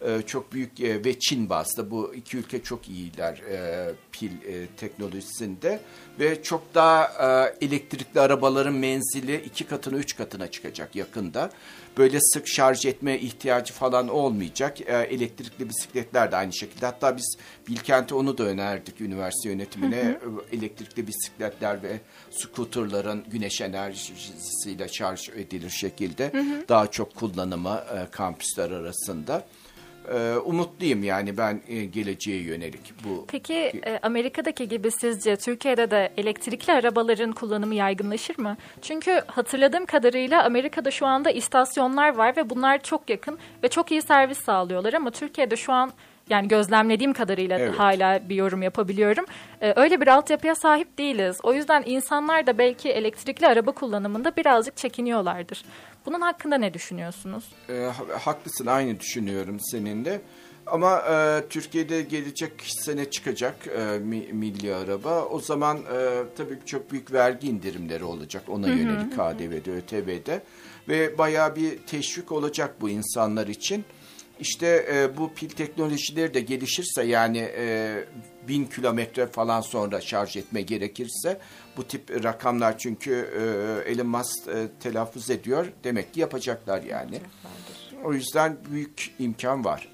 E, çok büyük e, ve Çin bazlı bu iki ülke çok iyiler e, pil teknolojisinde ve çok daha elektrikli arabaların menzili iki katına üç katına çıkacak yakında. Böyle sık şarj etme ihtiyacı falan olmayacak. E, elektrikli bisikletler de aynı şekilde. Hatta biz Bilkent'e onu da önerdik üniversite yönetimine. E, Elektrikli bisikletler ve skuterların güneş enerjisiyle şarj edilir şekilde daha çok kullanımı e, kampüsler arasında. E, umutluyum yani ben e, geleceğe yönelik bu. Peki e, Amerika'daki gibi sizce Türkiye'de de elektrikli arabaların kullanımı yaygınlaşır mı? Çünkü hatırladığım kadarıyla Amerika'da şu anda istasyonlar var ve bunlar çok yakın ve çok iyi servis sağlıyorlar ama Türkiye'de şu an yani gözlemlediğim kadarıyla Evet. hala bir yorum yapabiliyorum. E, öyle bir altyapıya sahip değiliz. O yüzden insanlar da belki elektrikli araba kullanımında birazcık çekiniyorlardır. Bunun hakkında ne düşünüyorsunuz? E, ha- haklısın aynı düşünüyorum seninle. Ama e, Türkiye'de gelecek sene çıkacak e, mi- milli araba. O zaman e, tabii çok büyük vergi indirimleri olacak ona yönelik KDV'de, ÖTV'de. Ve bayağı bir teşvik olacak bu insanlar için. İşte e, bu pil teknolojileri de gelişirse yani e, bin kilometre falan sonra şarj etme gerekirse bu tip rakamlar çünkü e, Elon Musk e, telaffuz ediyor. Demek ki yapacaklar yani. O yüzden büyük imkan var.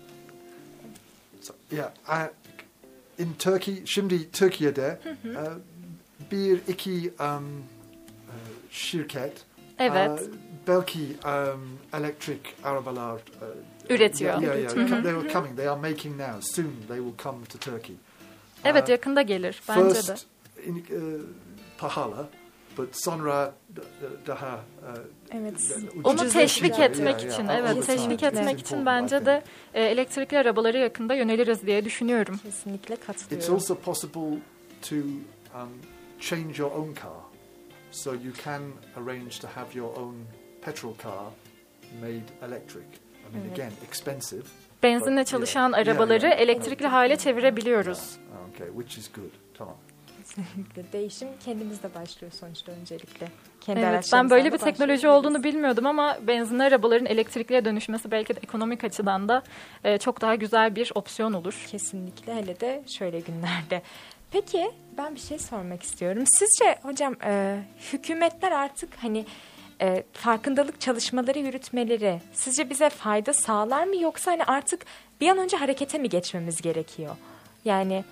Yeah, uh, in Turkey, şimdi Türkiye'de uh, bir iki um, şirket Evet. uh, belki um, elektrik arabalar uh, Üretiyor. Yeah, yeah, Hı hı. yeah. they were coming. They are making now. Soon they will come to Turkey. Evet Uh, yakında gelir bence First, de. in, uh, pahalı, but sonra daha uh, Evet. Onu teşvik etmek Yeah, için, yeah, evet teşvik It's etmek için bence de e, elektrikli arabalara yakında yöneliriz diye düşünüyorum. Kesinlikle It's katılıyorum. also possible to um, change your own car. So you can arrange to have your own petrol car made electric. I mean, Evet. again, expensive. Benzinle çalışan arabaları elektrikli hale çevirebiliyoruz. Yeah, Okay, which is good. Tamam. Kesinlikle. Değişim kendimizde başlıyor sonuçta öncelikle. Kendi Evet, ben böyle bir teknoloji olduğunu bilmiyordum ama benzinli arabaların elektrikliye dönüşmesi belki de ekonomik açıdan da e, çok daha güzel bir opsiyon olur. Kesinlikle hele de şöyle günlerde. Peki ben bir şey sormak istiyorum. Sizce hocam e, hükümetler artık hani e, farkındalık çalışmaları yürütmeleri sizce bize fayda sağlar mı yoksa hani artık bir an önce harekete mi geçmemiz gerekiyor? Yani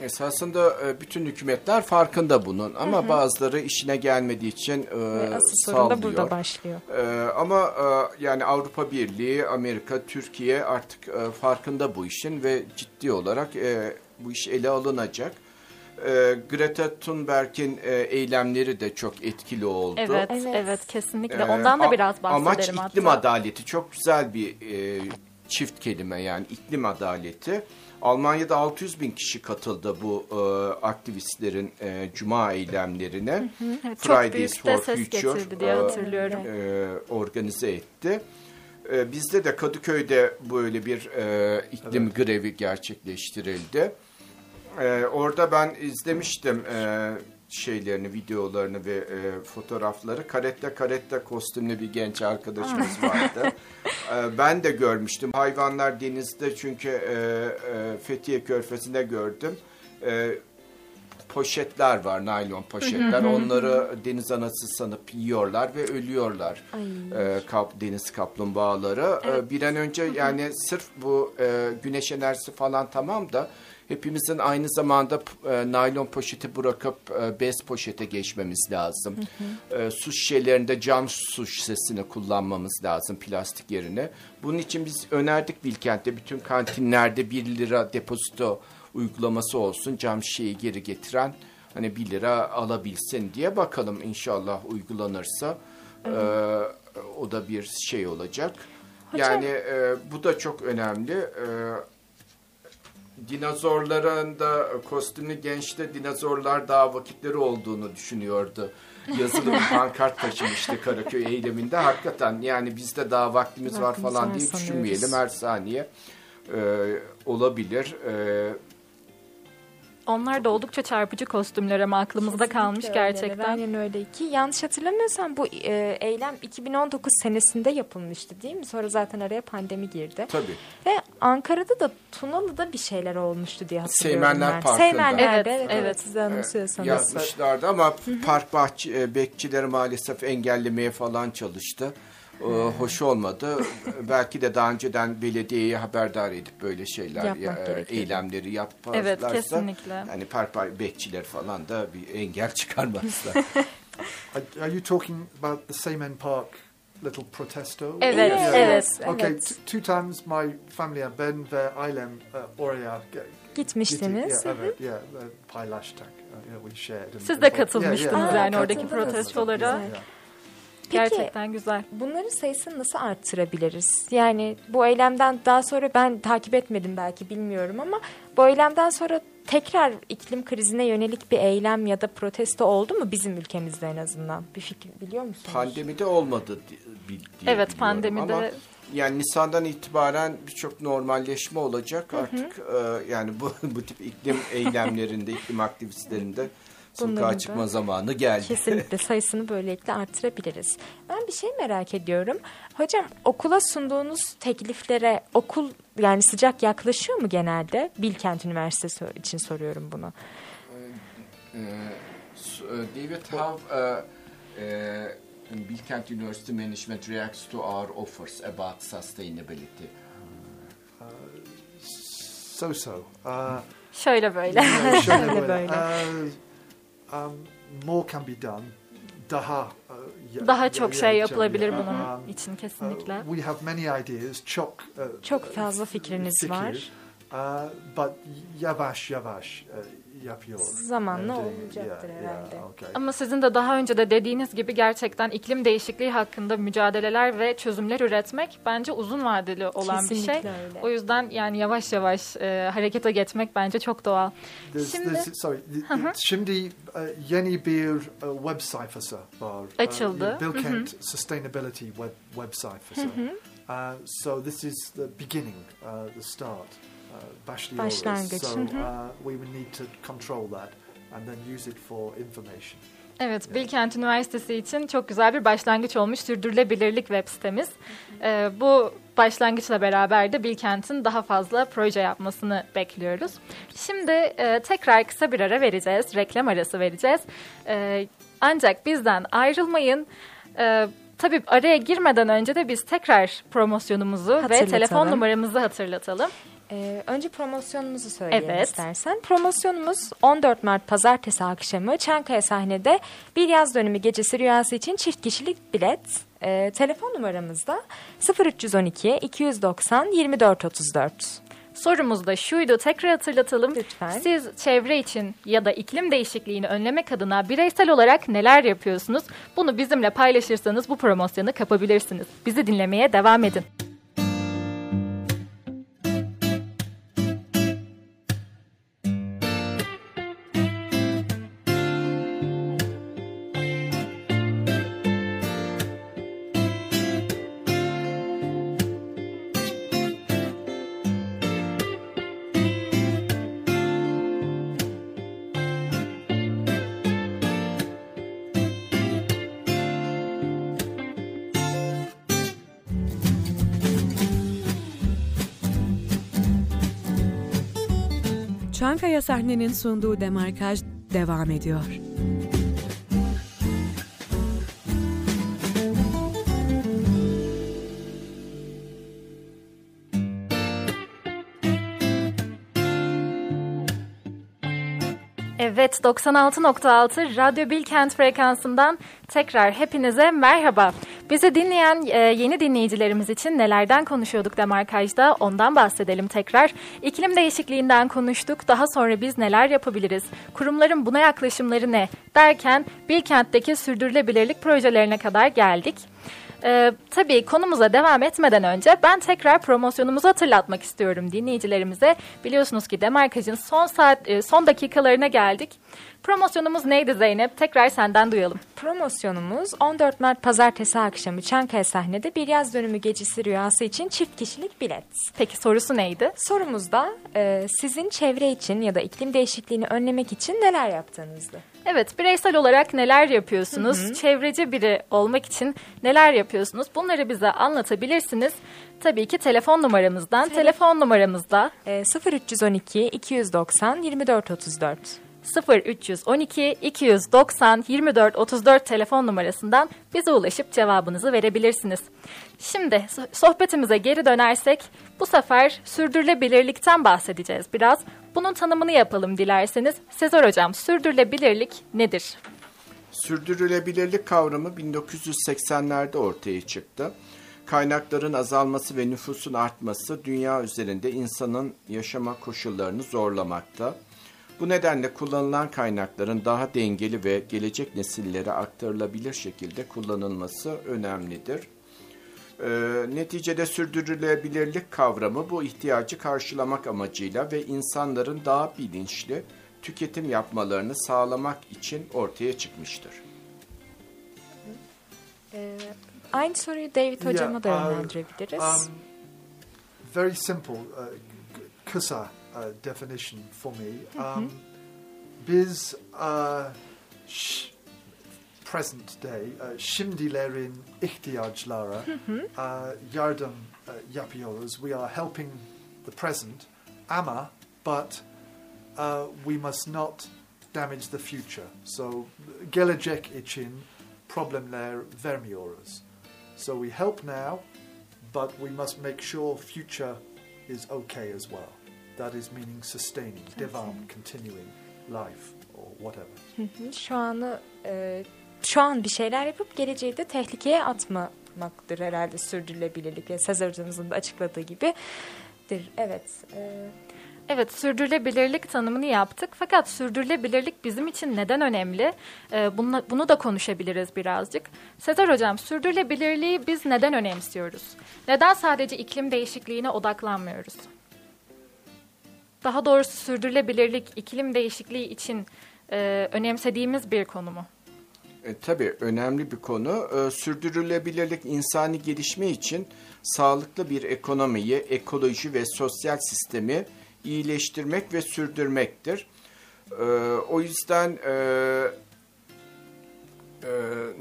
Esasında e, bütün hükümetler farkında bunun ama hı hı. bazıları işine gelmediği için e, asıl sorun da burada başlıyor. E, ama e, yani Avrupa Birliği, Amerika, Türkiye artık e, farkında bu işin ve ciddi olarak e, bu iş ele alınacak. E, Greta Thunberg'in e, eylemleri de çok etkili oldu. Evet, evet, evet kesinlikle. E, Ondan da biraz bahsedelim Amaç iklim hatta. adaleti. Çok güzel bir e, çift kelime yani iklim adaleti. Almanya'da 600 bin kişi katıldı bu e, aktivistlerin e, cuma eylemlerine. Hı hı. Fridays for Future diye hatırlıyorum. E, organize etti. E, bizde de Kadıköy'de böyle bir e, iklim evet. grevi gerçekleştirildi. E, orada ben izlemiştim e, şeylerini, videolarını ve e, fotoğrafları. Karette karette kostümlü bir genç arkadaşımız vardı. e, ben de görmüştüm. Hayvanlar denizde çünkü e, e, Fethiye Körfezi'nde gördüm. E, poşetler var, naylon poşetler. Onları deniz anası sanıp yiyorlar ve ölüyorlar. E, kap, deniz kaplumbağaları. E, evet. E, bir an önce yani sırf bu e, güneş enerjisi falan tamam da hepimizin aynı zamanda e, naylon poşeti bırakıp e, bez poşete geçmemiz lazım. Hı hı. E, su şişelerinde cam su şişesini kullanmamız lazım plastik yerine. Bunun için biz önerdik Bilkent'te bütün kantinlerde 1 lira depozito uygulaması olsun. Cam şişeyi geri getiren hani 1 lira alabilsin diye bakalım inşallah uygulanırsa. E, o da bir şey olacak. Hocam. Yani e, bu da çok önemli. E, dinozorların da kostümlü gençte dinozorlar daha vakitleri olduğunu düşünüyordu. Yazılı bir pankart taşımıştı Karaköy eyleminde. Hakikaten yani bizde daha vaktimiz var falan diye düşünmeyelim her saniye. E, olabilir. E, onlar da oldukça çarpıcı kostümler ama aklımızda Kesinlikle kalmış öyle. gerçekten. Aynen öyle ki yanlış hatırlamıyorsam bu e, eylem 2019 senesinde yapılmıştı değil mi? Sonra zaten araya pandemi girdi. Tabii. Ve Ankara'da da Tunalı'da bir şeyler olmuştu diye hatırlıyorum Seymenler ben. Parkı'nda. Seymenler'de evet, evet, evet. siz anımsıyorsanız. Yazmışlardı ama park bahçe, e, bekçileri maalesef engellemeye falan çalıştı hoş olmadı. Belki de daha önceden belediyeye haberdar edip böyle şeyler ya, e, eylemleri yapmazlarsa evet, kesinlikle. yani park bekçiler falan da bir engel çıkarmazlar. Are you talking about the Seamen Park little protesto? Evet, yeah. evet. Okay, evet. two times my family ben ve ailem uh, oraya gitmiştiniz. Yeah, evet, yeah, paylaştık. Uh, yeah, we shared. Siz de katılmıştınız yeah, yeah, yani oradaki protestolara. Yeah. Gerçekten güzel. Bunların sayısını nasıl arttırabiliriz? Yani bu eylemden daha sonra ben takip etmedim belki bilmiyorum ama bu eylemden sonra tekrar iklim krizine yönelik bir eylem ya da protesto oldu mu bizim ülkemizde en azından? Bir fikir biliyor musunuz? Pandemide olmadı diye Evet pandemide. Ama yani Nisan'dan itibaren birçok normalleşme olacak artık. Hı hı. E, yani bu bu tip iklim eylemlerinde, iklim aktivistlerinde sokağa çıkma zamanı geldi. Kesinlikle sayısını böylelikle artırabiliriz. Ben bir şey merak ediyorum. Hocam okula sunduğunuz tekliflere okul yani sıcak yaklaşıyor mu genelde? Bilkent Üniversitesi için soruyorum bunu. Ee, e, David, how uh, uh, Bilkent University Management reacts to our offers about sustainability? Uh, so so. Uh, şöyle böyle. şöyle böyle. Uh, um, more can be done. Daha uh, daha çok şey yapılabilir bunun um, için kesinlikle. Uh, we have many ideas. Çok uh, çok fazla fikriniz fikir, var. Uh, but yavaş yavaş uh, yapıyoruz. Zamanla olacaktır yeah, herhalde. Yeah, okay. Ama sizin de daha önce de dediğiniz gibi gerçekten iklim değişikliği hakkında mücadeleler ve çözümler üretmek bence uzun vadeli olan Kesinlikle bir şey. Öyle. O yüzden yani yavaş yavaş e, harekete geçmek bence çok doğal. There's, şimdi there's, sorry, şimdi uh, yeni bir uh, web sayfası var. Uh, Açıldı. Uh, Bilkent Sustainability web, web sayfası. Uh, so this is the beginning, uh, the start. Uh, Başlangıç. So uh, we would need to control that and then use it for information. Evet, Bilkent Üniversitesi için çok güzel bir başlangıç olmuş sürdürülebilirlik web sitemiz. Ee, bu başlangıçla beraber de Bilkent'in daha fazla proje yapmasını bekliyoruz. Şimdi e, tekrar kısa bir ara vereceğiz, reklam arası vereceğiz. E, ancak bizden ayrılmayın. E, tabii araya girmeden önce de biz tekrar promosyonumuzu ve telefon numaramızı hatırlatalım. Ee, önce promosyonumuzu söyleyelim Evet. istersen. Promosyonumuz 14 Mart Pazartesi akşamı Çankaya sahnede bir yaz dönümü gecesi rüyası için çift kişilik bilet. Ee, telefon numaramızda 0312 290 2434. Sorumuz da şuydu tekrar hatırlatalım. Lütfen. Siz çevre için ya da iklim değişikliğini önlemek adına bireysel olarak neler yapıyorsunuz? Bunu bizimle paylaşırsanız bu promosyonu kapabilirsiniz. Bizi dinlemeye devam edin. Sahnenin sunduğu demarkaj devam ediyor. Evet 96.6 Radyo Bilkent frekansından tekrar hepinize merhaba. Bizi dinleyen e, yeni dinleyicilerimiz için nelerden konuşuyorduk Demarkaj'da ondan bahsedelim tekrar. İklim değişikliğinden konuştuk. Daha sonra biz neler yapabiliriz? Kurumların buna yaklaşımları ne? Derken Bilkent'teki sürdürülebilirlik projelerine kadar geldik. Ee, tabii konumuza devam etmeden önce ben tekrar promosyonumuzu hatırlatmak istiyorum dinleyicilerimize. Biliyorsunuz ki Demarkaj'ın son saat e, son dakikalarına geldik. Promosyonumuz neydi Zeynep? Tekrar senden duyalım. Promosyonumuz 14 Mart Pazartesi akşamı Çankaya sahnede bir yaz dönümü gecesi rüyası için çift kişilik bilet. Peki sorusu neydi? Sorumuz da e, sizin çevre için ya da iklim değişikliğini önlemek için neler yaptığınızdı? Evet, bireysel olarak neler yapıyorsunuz? Çevreci biri olmak için neler yapıyorsunuz? Bunları bize anlatabilirsiniz. Tabii ki telefon numaramızdan. telefon numaramızda E, 0312 290 2434. 0312 290 24 34 telefon numarasından bize ulaşıp cevabınızı verebilirsiniz. Şimdi so- sohbetimize geri dönersek bu sefer sürdürülebilirlikten bahsedeceğiz biraz. Bunun tanımını yapalım dilerseniz. Sezer Hocam sürdürülebilirlik nedir? Sürdürülebilirlik kavramı 1980'lerde ortaya çıktı. Kaynakların azalması ve nüfusun artması dünya üzerinde insanın yaşama koşullarını zorlamakta. Bu nedenle kullanılan kaynakların daha dengeli ve gelecek nesillere aktarılabilir şekilde kullanılması önemlidir. Ee, neticede sürdürülebilirlik kavramı bu ihtiyacı karşılamak amacıyla ve insanların daha bilinçli tüketim yapmalarını sağlamak için ortaya çıkmıştır. E, aynı soruyu David hocama da uh, yönlendirebiliriz. Um, very simple, uh, kısa uh, definition for me. Um, biz uh, present day, uh, şimdilerin ihtiyaçlara uh, yardım uh, yapıyoruz. We are helping the present, ama but uh, we must not damage the future. So gelecek için problemler vermiyoruz. So we help now, but we must make sure future is okay as well. That is meaning sustaining, devam, continuing life or whatever. Hı, Şu anı e, şu an bir şeyler yapıp geleceği de tehlikeye atmamaktır herhalde sürdürülebilirlik. ve Sezer hocamızın da açıkladığı gibi. Evet. e, Evet, sürdürülebilirlik tanımını yaptık. Fakat sürdürülebilirlik bizim için neden önemli? Ee, bunu, bunu da konuşabiliriz birazcık. Sezer Hocam, sürdürülebilirliği biz neden önemsiyoruz? Neden sadece iklim değişikliğine odaklanmıyoruz? Daha doğrusu sürdürülebilirlik iklim değişikliği için e, önemsediğimiz bir konu mu? E, tabii önemli bir konu. E, sürdürülebilirlik insani gelişme için sağlıklı bir ekonomiyi, ekoloji ve sosyal sistemi iyileştirmek ve sürdürmektir. E, o yüzden e, e,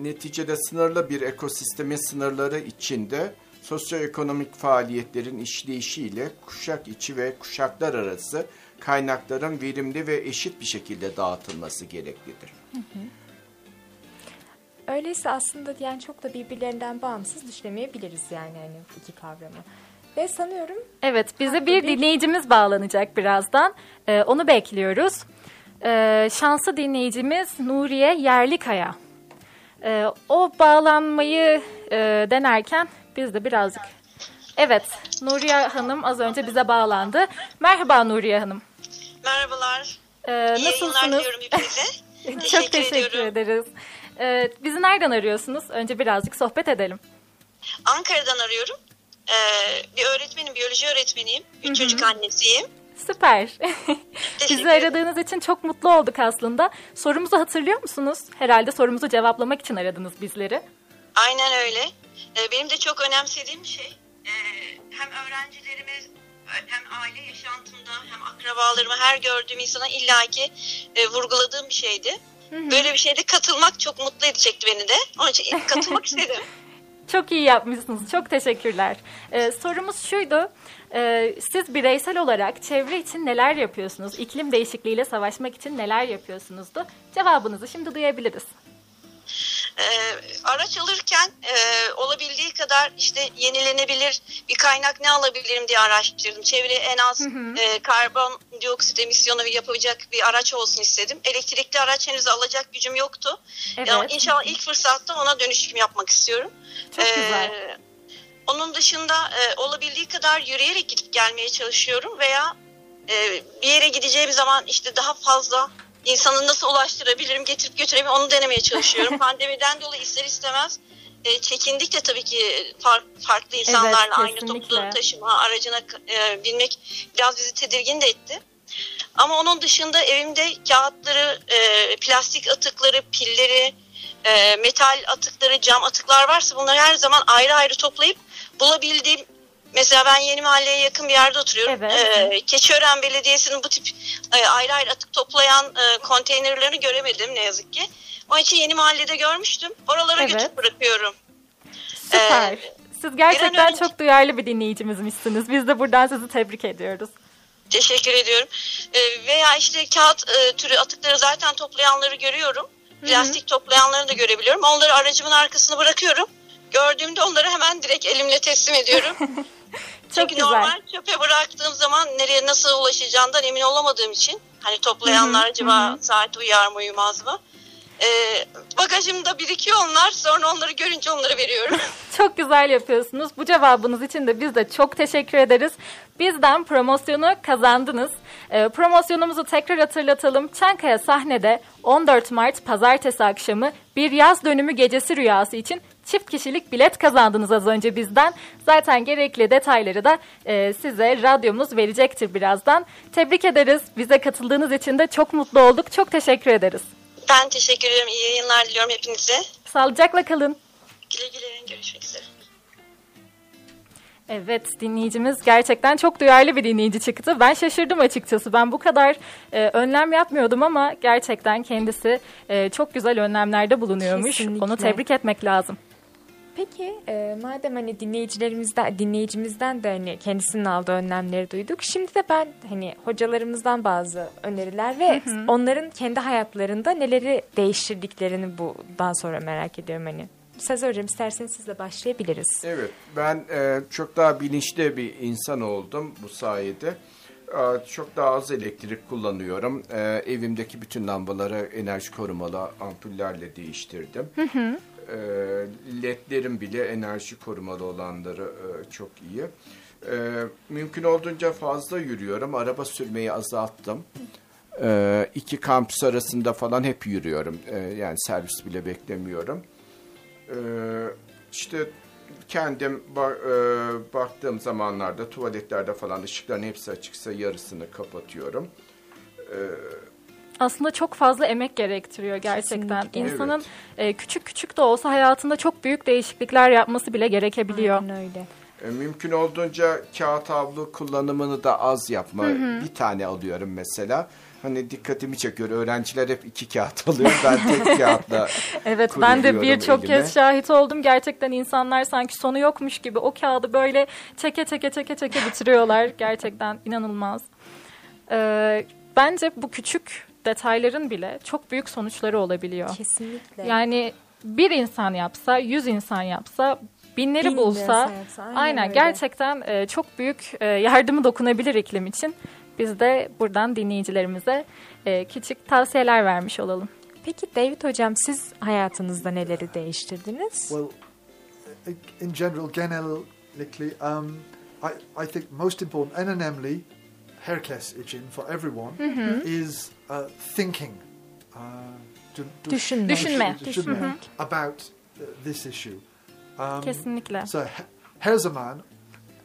neticede sınırlı bir ekosistemin sınırları içinde sosyoekonomik faaliyetlerin işleyişiyle kuşak içi ve kuşaklar arası kaynakların verimli ve eşit bir şekilde dağıtılması gereklidir. Öyleyse aslında yani çok da birbirlerinden bağımsız düşünemeyebiliriz yani hani iki kavramı. Ve sanıyorum Evet, bize bir dinleyicimiz bağlanacak birazdan. Ee, onu bekliyoruz. Ee, şanslı dinleyicimiz Nuriye Yerlikaya. Ee, o bağlanmayı e, denerken biz de birazcık... Evet, Nuriye Hanım az önce bize bağlandı. Merhaba Nuriye Hanım. Merhabalar. Ee, İyi yayınlar nasılsınız? diliyorum hepinize. Çok teşekkür ediyorum. ederiz. Ee, bizi nereden arıyorsunuz? Önce birazcık sohbet edelim. Ankara'dan arıyorum. Ee, bir öğretmenim, biyoloji öğretmeniyim. Üç çocuk annesiyim. Süper. Bizi aradığınız için çok mutlu olduk aslında. Sorumuzu hatırlıyor musunuz? Herhalde sorumuzu cevaplamak için aradınız bizleri. Aynen öyle. Ee, benim de çok önemsediğim şey e, hem öğrencilerime hem aile yaşantımda hem akrabalarıma her gördüğüm insana illaki e, vurguladığım bir şeydi. Böyle bir şeyde katılmak çok mutlu edecekti beni de. Onun için katılmak istedim. Çok iyi yapmışsınız. Çok teşekkürler. Ee, sorumuz şuydu. Ee, siz bireysel olarak çevre için neler yapıyorsunuz? İklim değişikliğiyle savaşmak için neler yapıyorsunuzdu? Cevabınızı şimdi duyabiliriz. Ee, araç alırken e, olabildiği kadar işte yenilenebilir bir kaynak ne alabilirim diye araştırdım. Çevreye en az e, karbondioksit emisyonu yapabilecek bir araç olsun istedim. Elektrikli araç henüz alacak gücüm yoktu. Evet. Ya, inşallah ilk fırsatta ona dönüşüm yapmak istiyorum. Çok Ee, güzel. Onun dışında e, olabildiği kadar yürüyerek gidip gelmeye çalışıyorum veya e, bir yere gideceğim zaman işte daha fazla insanı nasıl ulaştırabilirim, getirip götürebilirim onu denemeye çalışıyorum. Pandemiden dolayı ister istemez e, çekindik de tabii ki far- farklı insanlarla aynı kesinlikle. toplu taşıma aracına e, binmek biraz bizi tedirgin de etti. Ama onun dışında evimde kağıtları, e, plastik atıkları, pilleri, e, metal atıkları, cam atıklar varsa bunları her zaman ayrı ayrı toplayıp bulabildiğim Mesela ben Yeni Mahalle'ye yakın bir yerde oturuyorum. Evet. Ee, Keçiören Belediyesi'nin bu tip e, ayrı ayrı atık toplayan e, konteynerlerini göremedim ne yazık ki. Onun için Yeni Mahalle'de görmüştüm. Oralara Evet. götürüp bırakıyorum. Süper. Ee, Siz gerçekten önce- çok duyarlı bir dinleyicimizmişsiniz. Biz de buradan sizi tebrik ediyoruz. Teşekkür ediyorum. Ee, veya işte kağıt e, türü atıkları zaten toplayanları görüyorum. Plastik toplayanları da görebiliyorum. Onları aracımın arkasına bırakıyorum. Gördüğümde onları hemen direkt elimle teslim ediyorum. Çok Çünkü güzel. normal çöpe bıraktığım zaman nereye nasıl ulaşacağından emin olamadığım için hani toplayanlar acaba saat uyar mı uyumaz mı? Ee, bagajımda birikiyor onlar. Sonra onları görünce onları veriyorum. Çok güzel yapıyorsunuz. Bu cevabınız için de biz de çok teşekkür ederiz. Bizden promosyonu kazandınız. Ee, promosyonumuzu tekrar hatırlatalım. Çankaya sahnede 14 Mart pazartesi akşamı bir yaz dönümü gecesi rüyası için çift kişilik bilet kazandınız az önce bizden. Zaten gerekli detayları da e, size radyomuz verecektir birazdan. Tebrik ederiz. Bize katıldığınız için de çok mutlu olduk. Çok teşekkür ederiz. ben teşekkür ederim. İyi yayınlar diliyorum hepinize. Sağlıcakla kalın. Güle güle. Görüşmek üzere. Evet dinleyicimiz gerçekten çok duyarlı bir dinleyici çıktı. Ben şaşırdım açıkçası. Ben bu kadar e, önlem yapmıyordum ama gerçekten kendisi e, çok güzel önlemlerde bulunuyormuş. Kesinlikle. Onu tebrik etmek lazım. Peki e, madem hani dinleyicilerimizden dinleyicimizden de hani kendisinin aldığı önlemleri duyduk. Şimdi de ben hani hocalarımızdan bazı öneriler ve onların kendi hayatlarında neleri değiştirdiklerini bundan sonra merak ediyorum hani. Sezer hocam isterseniz sizle başlayabiliriz. Evet, ben e, çok daha bilinçli bir insan oldum bu sayede. E, çok daha az elektrik kullanıyorum. E, evimdeki bütün lambaları enerji korumalı ampullerle değiştirdim. E, ledlerim bile enerji korumalı olanları e, çok iyi. E, mümkün olduğunca fazla yürüyorum. Araba sürmeyi azalttım. E, iki kampüs arasında falan hep yürüyorum. E, yani servis bile beklemiyorum. Ee, işte kendim ba- e, baktığım zamanlarda tuvaletlerde falan ışıkların hepsi açıksa yarısını kapatıyorum. Aslında çok fazla emek gerektiriyor gerçekten. Kesinlikle. İnsanın e, küçük küçük de olsa hayatında çok büyük değişiklikler yapması bile gerekebiliyor. Aynen öyle. E, mümkün olduğunca kağıt havlu kullanımını da az yapma. Bir tane alıyorum mesela. Hani dikkatimi çekiyor. Öğrenciler hep iki kağıt alıyor. Ben tek kağıtla Evet ben de birçok kez şahit oldum. Gerçekten insanlar sanki sonu yokmuş gibi o kağıdı böyle çeke çeke çeke çeke bitiriyorlar. Gerçekten inanılmaz. Ee, bence bu küçük detayların bile çok büyük sonuçları olabiliyor. Kesinlikle. Yani bir insan yapsa, yüz insan yapsa binleri Bin bulsa sayarsa, aynen aynen, öyle. gerçekten e, çok büyük e, yardımı dokunabilir iklim için. Biz de buradan dinleyicilerimize e, küçük tavsiyeler vermiş olalım. Peki David Hocam siz hayatınızda neleri değiştirdiniz? Well, in general, genellikle, um, I, I think most important en önemli herkes için for everyone is uh, thinking. Uh, dü- dü- Düşünme. Düşünme. düşünme about uh, this issue. Um, Kesinlikle. So he- her zaman,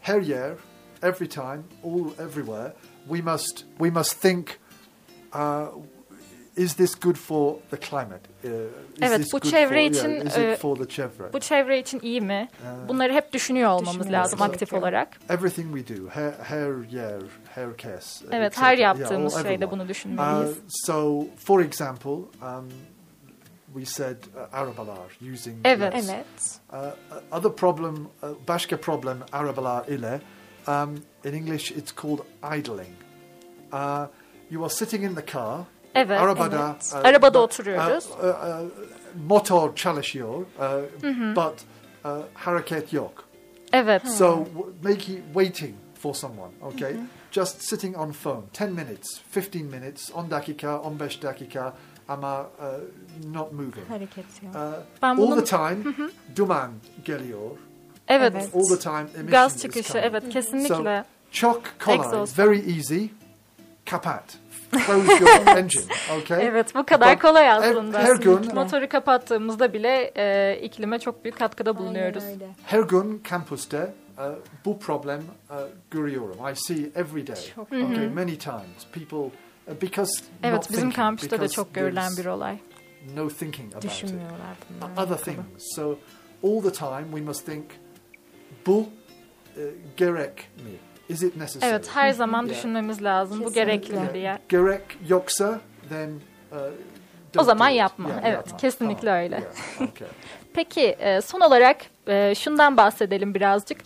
her yer, every time, all everywhere, we must we must think. Uh, is this good for the climate? Uh, is Evet, bu good çevre for, için, yeah, is e, it for the çevre? Bu çevre için iyi mi? Ee, Bunları hep düşünüyor olmamız lazım aktif olarak. Everything we do, her, her yer, herkes. Evet, her Yeah, yaptığımız all- şeyde everyone. bunu Uh, düşünmeliyiz. so, for example, um, we said uh, arabalar using. Evet. lamps. Evet. Uh, other problem, uh, başka problem arabalar ile. Um, in English, it's called idling. Uh, you are sitting in the car. Evet. Arabada, evet. uh, Arabada oturuyoruz. uh, uh, uh, motor çalışıyor, uh, but uh, hareket yok. Evet. So w- make it waiting for someone, okay? Just sitting on phone, 10 minutes, 15 minutes, 10 dakika, 15 dakika, ama uh, not moving. Hareket yok. Uh, Ben all bunun- the time, duman geliyor. Evet. Evet. All the time, emission Gaz çıkışı evet kesinlikle. Çok kolay, Exhaust. very easy, kapat. Close your engine, okay? Evet bu kadar But kolay aslında. her gün- Motoru kapattığımızda bile e, iklime çok büyük katkıda bulunuyoruz. Her gün kampüste uh, bu problem uh, görüyorum. I see every day. Çok Okay, many times people uh, because Evet not bizim thinking, kampüste de çok görülen bir olay. No thinking about it. Düşünmüyorlar bunlar. Other things. So all the time we must think. Bu uh, gerek mi? Is it necessary? Evet her zaman Yeah. düşünmemiz lazım. Bu gerekli mi diye. Gerek yoksa then uh, O zaman yapma. Yeah, Evet, yapma. kesinlikle Tamam. öyle. Yeah, okay. Peki e, son olarak e, şundan bahsedelim birazcık.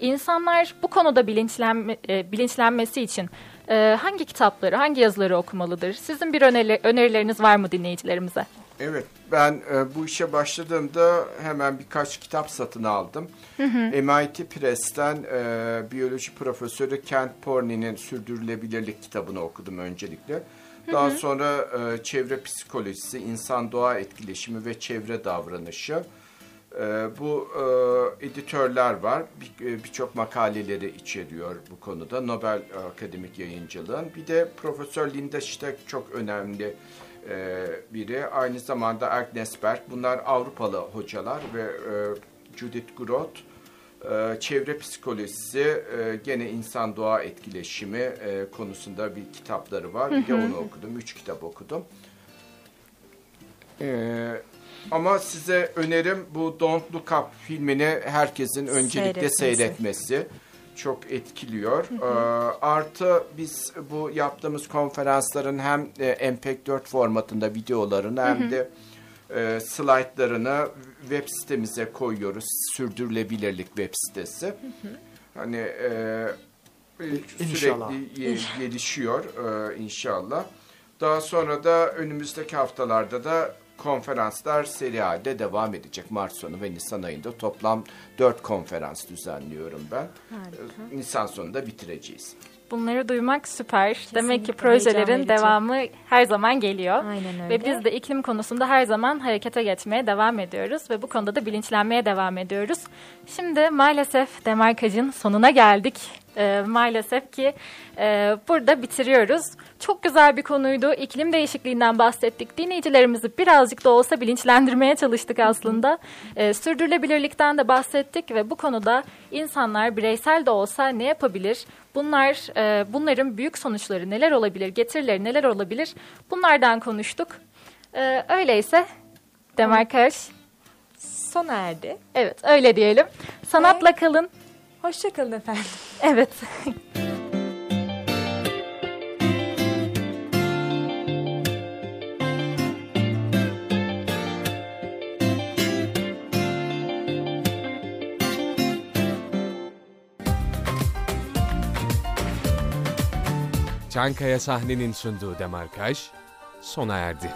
İnsanlar bu konuda bilinçlenme, e, bilinçlenmesi için hangi kitapları, hangi yazıları okumalıdır? Sizin bir öneri, önerileriniz var mı dinleyicilerimize? Evet, ben e, bu işe başladığımda hemen birkaç kitap satın aldım. MIT Press'ten e, biyoloji profesörü Kent Porney'nin Sürdürülebilirlik kitabını okudum öncelikle. Daha sonra e, çevre psikolojisi, insan doğa etkileşimi ve çevre davranışı. E, bu e, editörler var. Bir- e, Birçok makaleleri içeriyor bu konuda. Nobel Akademik Yayıncılığın. Bir de Profesör Linda Steck çok önemli e, biri. Aynı zamanda Agnes Berg. Bunlar Avrupalı hocalar ve e, Judith Groth. e, çevre psikolojisi, e, gene insan doğa etkileşimi e, konusunda bir kitapları var. Bir de onu okudum. Üç kitap okudum. Ee, ama size önerim bu Don't Look Up filmini herkesin öncelikle Seyretmesi. seyretmesi. Çok etkiliyor. Ee, artı biz bu yaptığımız konferansların hem e, MP4 formatında videolarını hem de e, slaytlarını web sitemize koyuyoruz. Sürdürülebilirlik web sitesi. Hani e, e, İnşallah. sürekli ye- gelişiyor e, inşallah. Daha sonra da önümüzdeki haftalarda da konferanslar seri halde devam edecek. Mart sonu ve Nisan ayında toplam dört konferans düzenliyorum ben. E, Nisan sonunda bitireceğiz. Bunları duymak süper. Demek ki Kesinlikle projelerin devamı her zaman geliyor. Aynen öyle. Ve biz de iklim konusunda her zaman harekete geçmeye devam ediyoruz ve bu konuda da bilinçlenmeye devam ediyoruz. Şimdi maalesef demarkajın sonuna geldik. Ee, maalesef ki e, burada bitiriyoruz. Çok güzel bir konuydu. İklim değişikliğinden bahsettik. Dinleyicilerimizi birazcık da olsa bilinçlendirmeye çalıştık aslında. Ee, sürdürülebilirlikten de bahsettik ve bu konuda insanlar bireysel de olsa ne yapabilir? Bunlar, e, bunların büyük sonuçları neler olabilir, getirileri neler olabilir? Bunlardan konuştuk. Ee, öyleyse demarkaj, Sona erdi. evet öyle diyelim. Sanatla kalın. Hoşçakalın efendim. Evet. Çankaya sahnenin sunduğu demarkaj sona erdi.